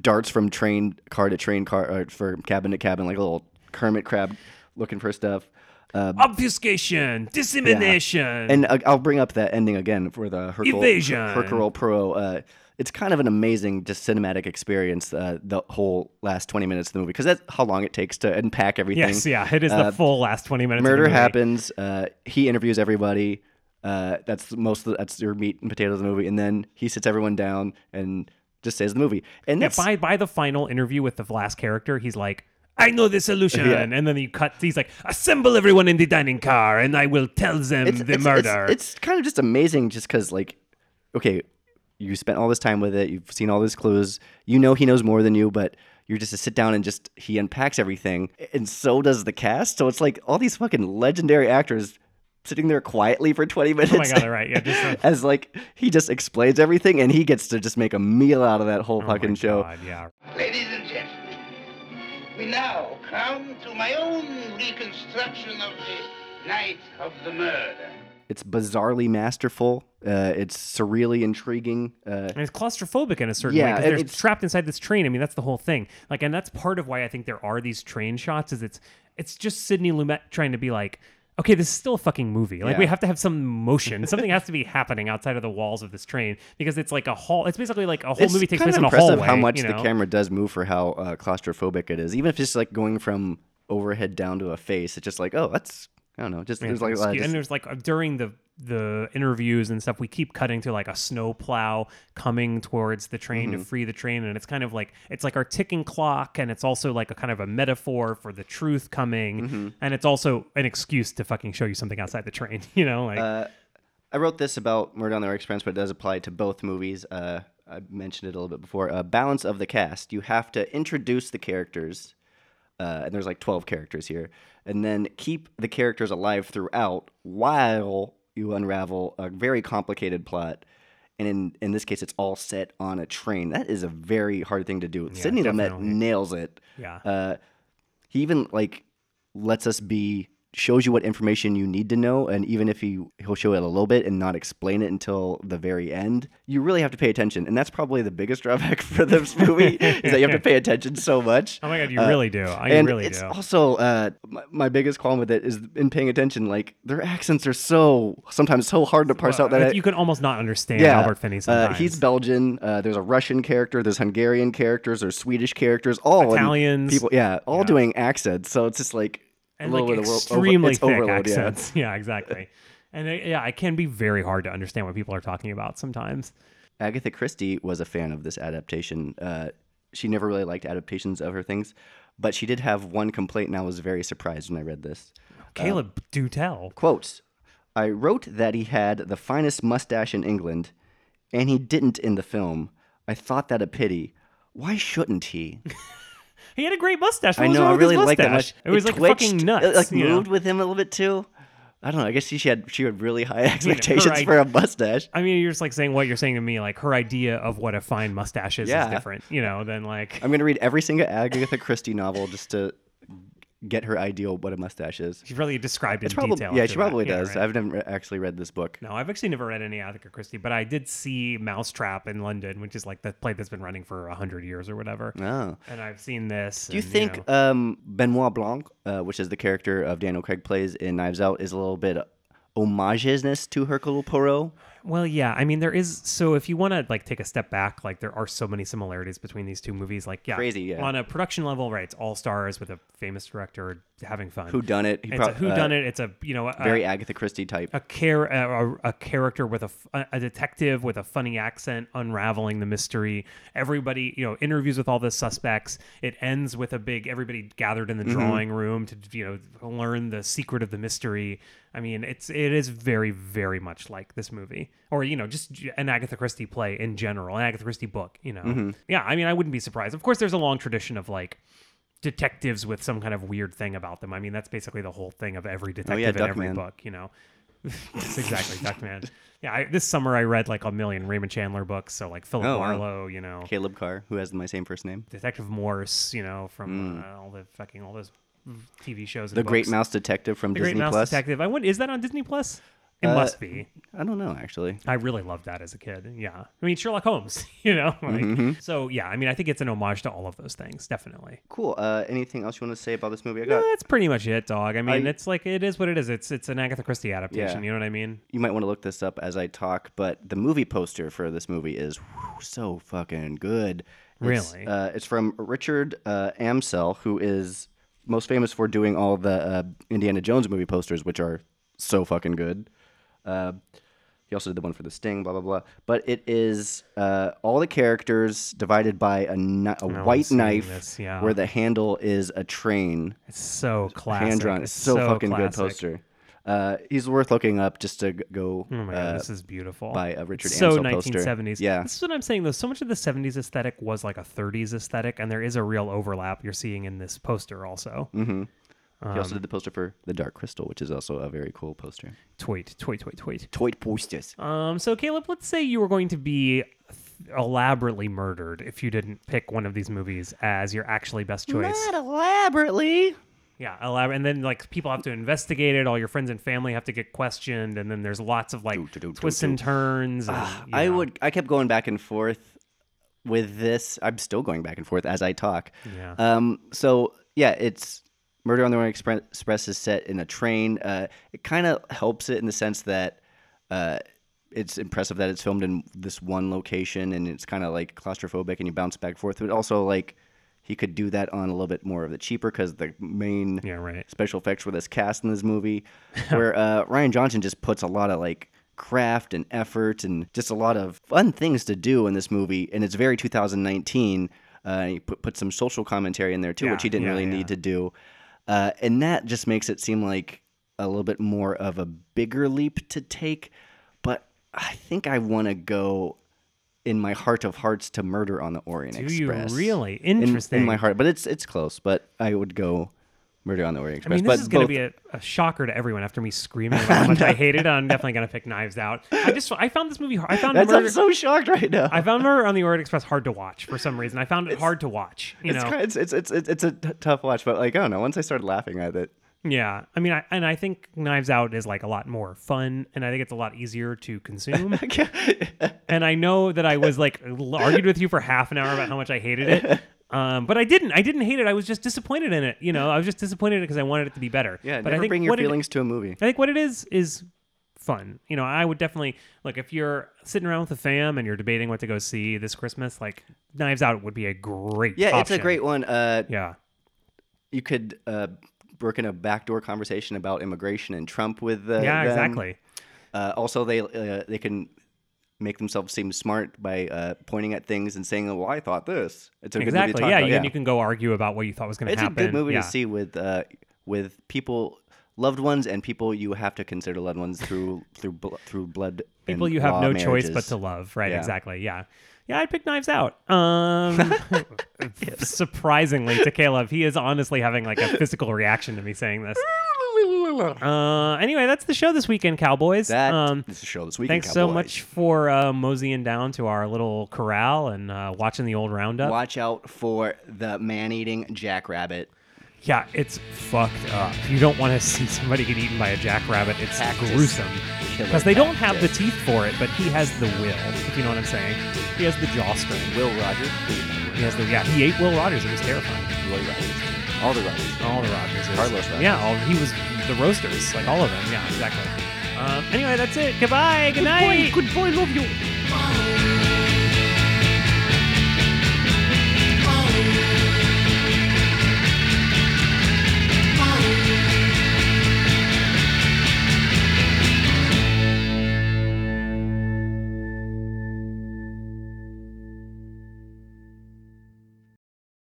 B: darts from train car to train car, uh, for cabin to cabin, like a little Kermit crab looking for stuff. Uh,
A: Obfuscation, dissemination,
B: and uh, I'll bring up that ending again for the Hercule,
A: Evasion.
B: Hercule Pro. Uh, it's kind of an amazing, just cinematic experience. Uh, the whole last twenty minutes of the movie, because that's how long it takes to unpack everything.
A: yes, yeah. It is
B: Uh,
A: the full last twenty minutes. of the
B: murder happens. Uh, he interviews everybody. Uh, that's most. Of the, that's your meat and potatoes of the movie, and then he sits everyone down and just says the movie. And
A: Yeah, by by the final interview with the last character, he's like, "I know the solution,"
B: Yeah.
A: and then you cut. He's like, "Assemble everyone in the dining car, and I will tell them
B: it's,
A: the
B: it's,
A: murder."
B: It's, it's kind of just amazing, just because like, okay, you spent all this time with it, you've seen all these clues, you know he knows more than you, but you're just to sit down and just he unpacks everything, and so does the cast. So it's like all these fucking legendary actors sitting there quietly for 20 minutes.
A: oh my god! Right? Yeah. Just
B: As like he just explains everything, and he gets to just make a meal out of that whole
A: oh my
B: fucking show.
A: God, yeah.
H: Ladies and gentlemen, we now come to my own reconstruction of the night of the murder.
B: It's bizarrely masterful. Uh, it's surreally intriguing. Uh,
A: And it's claustrophobic in a certain
B: Yeah,
A: way because they're
B: it's-
A: trapped inside this train. I mean, that's the whole thing. Like, and that's part of why I think there are these train shots. Is it's it's just Sidney Lumet trying to be like, okay, this is still a fucking movie. Like, we have to have some motion. Something has to be happening outside of the walls of this train because it's like a hall. It's basically like a whole
B: it's
A: movie takes place in a hallway.
B: how much
A: you
B: the camera does move for how uh, claustrophobic it is. Even if it's like going from overhead down to a face, it's just like, oh, that's I don't know. Just
A: Yeah,
B: there's like a lot of
A: excuse-
B: just-
A: and there's like uh, during the the interviews and stuff, we keep cutting to like a snow plow coming towards the train
B: Mm-hmm.
A: to free the train, and it's kind of like it's like our ticking clock, and it's also like a kind of a metaphor for the truth coming,
B: Mm-hmm.
A: and it's also an excuse to fucking show you something outside the train, you know, like
B: Uh, I wrote this about Murder on the Orient Express, but it does apply to both movies. Uh, I mentioned it a little bit before. Uh, balance of the cast. You have to introduce the characters, uh, and there's like 12 characters here, and then keep the characters alive throughout while you unravel a very complicated plot. And in, in this case, it's all set on a train. That is a very hard thing to do. Sidney Lumet nails it.
A: yeah.
B: Uh, he even like lets us be shows you what information you need to know and even if he he'll show it a little bit and not explain it until the very end you really have to pay attention and that's probably the biggest drawback for this movie is that you have to pay attention so much
A: oh my god, you
B: Uh,
A: really do. I
B: and
A: really
B: it's
A: do.
B: also uh, my, my biggest qualm with it is in paying attention like their accents are so sometimes so hard to parse out that I-
A: you can almost not understand
B: yeah,
A: Albert Finney
B: uh, he's Belgian. Uh, there's a Russian character. There's Hungarian characters. There's Swedish characters. All
A: Italians.
B: people. Yeah, all
A: Yeah.
B: doing accents. So it's just like
A: and like
B: bit of wo- over-
A: extremely thick
B: overload,
A: accents. Yeah. exactly. And it, yeah, it can be very hard to understand what people are talking about sometimes.
B: Agatha Christie was a fan of this adaptation. Uh, she never really liked adaptations of her things, but she did have one complaint, and I was very surprised when I read this.
A: Caleb, do tell.
B: Quote I wrote that he had the finest mustache in England, and he didn't in the film. I thought that a pity. Why shouldn't he?
A: He had a great mustache. What
B: I know. I really like that.
A: mustache?
B: much.
A: It was like
B: twitched,
A: fucking nuts.
B: It like
A: you know?
B: moved with him a little bit too. I don't know. I guess she had she had really high expectations
A: id-
B: for a mustache.
A: I mean, you're just like saying what you're saying to me. Like her idea of what a fine mustache is
B: Yeah.
A: is different, you know, than like
B: I'm gonna read every single Agatha Christie novel just to get her ideal what a mustache is.
A: she really described it
B: It's
A: in
B: probably
A: detail.
B: yeah, she
A: that.
B: probably
A: Yeah,
B: does.
A: right.
B: I've never actually read this book.
A: No, I've actually never read any Agatha Christie, but I did see Mousetrap in London, which is like the play that's been running for a hundred years or whatever.
B: Oh.
A: And I've seen this.
B: Do you
A: and,
B: think
A: know-
B: um, Benoit Blanc, uh, which is the character of Daniel Craig plays in Knives Out, is a little bit homages to Hercule Poirot?
A: Well, yeah. I mean, there is. So if you want to like take a step back, like there are so many similarities between these two movies. Like, yeah,
B: Crazy, yeah.
A: On a production level, right? It's all stars with a famous director having fun.
B: Who done it?
A: It's
B: prob-
A: a who done
B: uh,
A: it. It's a you know a,
B: Very Agatha Christie type.
A: a care a, a, a character with a, a detective with a funny accent unraveling the mystery everybody you know interviews with all the suspects it ends with a big everybody gathered in the
B: Mhm.
A: drawing room to you know learn the secret of the mystery i mean it's it is very very much like this movie or you know just an agatha christie play in general an agatha christie book you know
B: Mhm.
A: yeah i mean i wouldn't be surprised of course there's a long tradition of like detectives with some kind of weird thing about them. I mean, that's basically the whole thing of every detective
B: Oh, yeah,
A: in every
B: Duckman.
A: book, you know. Exactly Duckman. Yeah, I, this summer I read like a million Raymond Chandler books. So like Philip
B: Oh, wow.
A: Marlowe, you know,
B: Caleb Carr, who has my same first name.
A: Detective Morse, you know, from
B: Mm.
A: uh, all the fucking all those TV shows. And
B: The Great
A: books.
B: Mouse Detective from
A: the
B: Disney
A: Great Mouse
B: Plus.
A: Detective. I wonder, is that on Disney Plus? It
B: Uh,
A: must be.
B: I don't know actually.
A: I really loved that as a kid. Yeah, I mean Sherlock Holmes, you know. Like,
B: Mhm.
A: So yeah, I mean I think it's an homage to all of those things, definitely.
B: Cool. Uh, anything else you want to say about this movie? I
A: No,
B: got.
A: that's pretty much it, dog. I mean,
B: I-
A: it's like it is what it is. It's it's an Agatha Christie adaptation.
B: Yeah.
A: You know what I mean?
B: You might want to look this up as I talk, but the movie poster for this movie is whew, so fucking good. It's,
A: Really?
B: Uh, it's from Richard uh, Amsel, who is most famous for doing all the uh, Indiana Jones movie posters, which are so fucking good. Uh, he also did the one for The Sting, blah blah blah. But it is uh, all the characters divided by a, kni- a
A: I'm
B: white knife,
A: this, yeah.
B: where the handle is a train.
A: It's so classic.
B: Hand drawn. It's
A: It's
B: so,
A: so
B: fucking good poster. Uh, he's worth looking up just to go.
A: Oh my god,
B: uh,
A: this is beautiful.
B: By a Richard
A: so
B: Amsel poster.
A: 1970s.
B: Yeah.
A: This is what I'm saying though. So much of the 70s aesthetic was like a 30s aesthetic, and there is a real overlap you're seeing in this poster also.
B: Mm-hmm. he also
A: Um,
B: did the poster for The Dark Crystal, which is also a very cool poster.
A: Tweet, tweet, tweet, tweet.
B: Tweet posters.
A: Um, so Caleb, let's say you were going to be elaborately murdered if you didn't pick one of these movies as your actually best choice.
B: Not elaborately.
A: Yeah, elaborate, and then like people have to investigate it. All your friends and family have to get questioned, and then there's lots of like twists and turns. And, you
B: I
A: know.
B: would. I kept going back and forth with this. I'm still going back and forth as I talk.
A: Yeah.
B: Um. So yeah, it's Murder on the Orient Express is set in a train. Uh, it kind of helps it in the sense that uh, it's impressive that it's filmed in this one location and it's kind of like claustrophobic and you bounce back and forth. But also like he could do that on a little bit more of the cheaper because the main
A: yeah, right.
B: special effects for this cast in this movie, where uh, Rian Johnson just puts a lot of like craft and effort and just a lot of fun things to do in this movie, and it's very 2019. Uh, he put, put some social commentary in there too, which he didn't
A: yeah,
B: really
A: yeah.
B: need to do, uh, and that just makes it seem like a little bit more of a bigger leap to take. But I think I want to go in my heart of hearts to Murder on the Orient
A: Do you
B: Express.
A: really?
B: In- In, my heart, but it's it's close. But I would go Murder on the Orient
A: I
B: Express.
A: mean,
B: but
A: this is going to
B: both-
A: be a, a shocker to everyone after me screaming about how much I hate it. I'm definitely going to pick Knives Out. I just I found this movie. hard- I found
B: That's,
A: Murder,
B: I'm so shocked right now.
A: I found Murder on the Orient Express hard to watch for some reason. I found it hard to watch. You
B: it's,
A: know,
B: kind it's, it's it's it's it's a t- tough watch, but like I don't know. Once I started laughing at it,
A: Yeah, I mean, I, and I think Knives Out is like a lot more fun, and I think it's a lot easier to consume. and I know that I was like argued with you for half an hour about how much I hated it, um, but I didn't. I didn't hate it. I was just disappointed in it. You know, I was just disappointed because I wanted it to be better.
B: yeah,
A: but I think
B: bring your
A: what it-
B: feelings to a movie.
A: I think what it is is fun. You know, I would definitely like if you're sitting around with the fam and you're debating what to go see this Christmas. Like Knives Out would be a great.
B: Yeah, it's a great one. Uh,
A: Yeah.
B: you could uh, work in a backdoor conversation about immigration and Trump with uh,
A: Yeah,
B: them.
A: exactly.
B: Uh, also, they uh, they can make themselves seem smart by uh, pointing at things and saying, "Well, I thought this." It's a good movie to
A: exactly. Yeah,
B: about,
A: you, and you can go argue about what you thought was going to happen.
B: It's a good movie
A: yeah.
B: to see with uh, with people, loved ones, and people you have to consider loved ones through through bl- through blood.
A: People you have no choice but to love. Right.
B: Yeah.
A: Exactly. Yeah. Yeah, I'd pick Knives Out. Um, surprisingly to Caleb, he is honestly having like a physical reaction to me saying this. Uh, anyway, that's the show this weekend, Cowboys.
B: That
A: um,
B: is the show this weekend.
A: thanks so much for uh, moseying down to our little corral and uh, watching the old roundup.
B: Watch out for the man-eating jackrabbit
A: yeah, it's fucked up. You don't want to see somebody get eaten by a jackrabbit. It's
B: Cactus
A: gruesome because they don't have the teeth for it, but he has the will. If you know what I'm saying, he has the jaw strength.
B: Will Rogers.
A: He has the yeah. He ate Will Rogers. It was terrifying.
B: Will Rogers. All the Rogers.
A: All the Rogers.
B: Carlos Rogers.
A: Yeah, all, he was the roasters, like all of them. Yeah, exactly. Um, anyway, that's it. Goodbye. Good, good night.
J: Boy, good boy. Love you.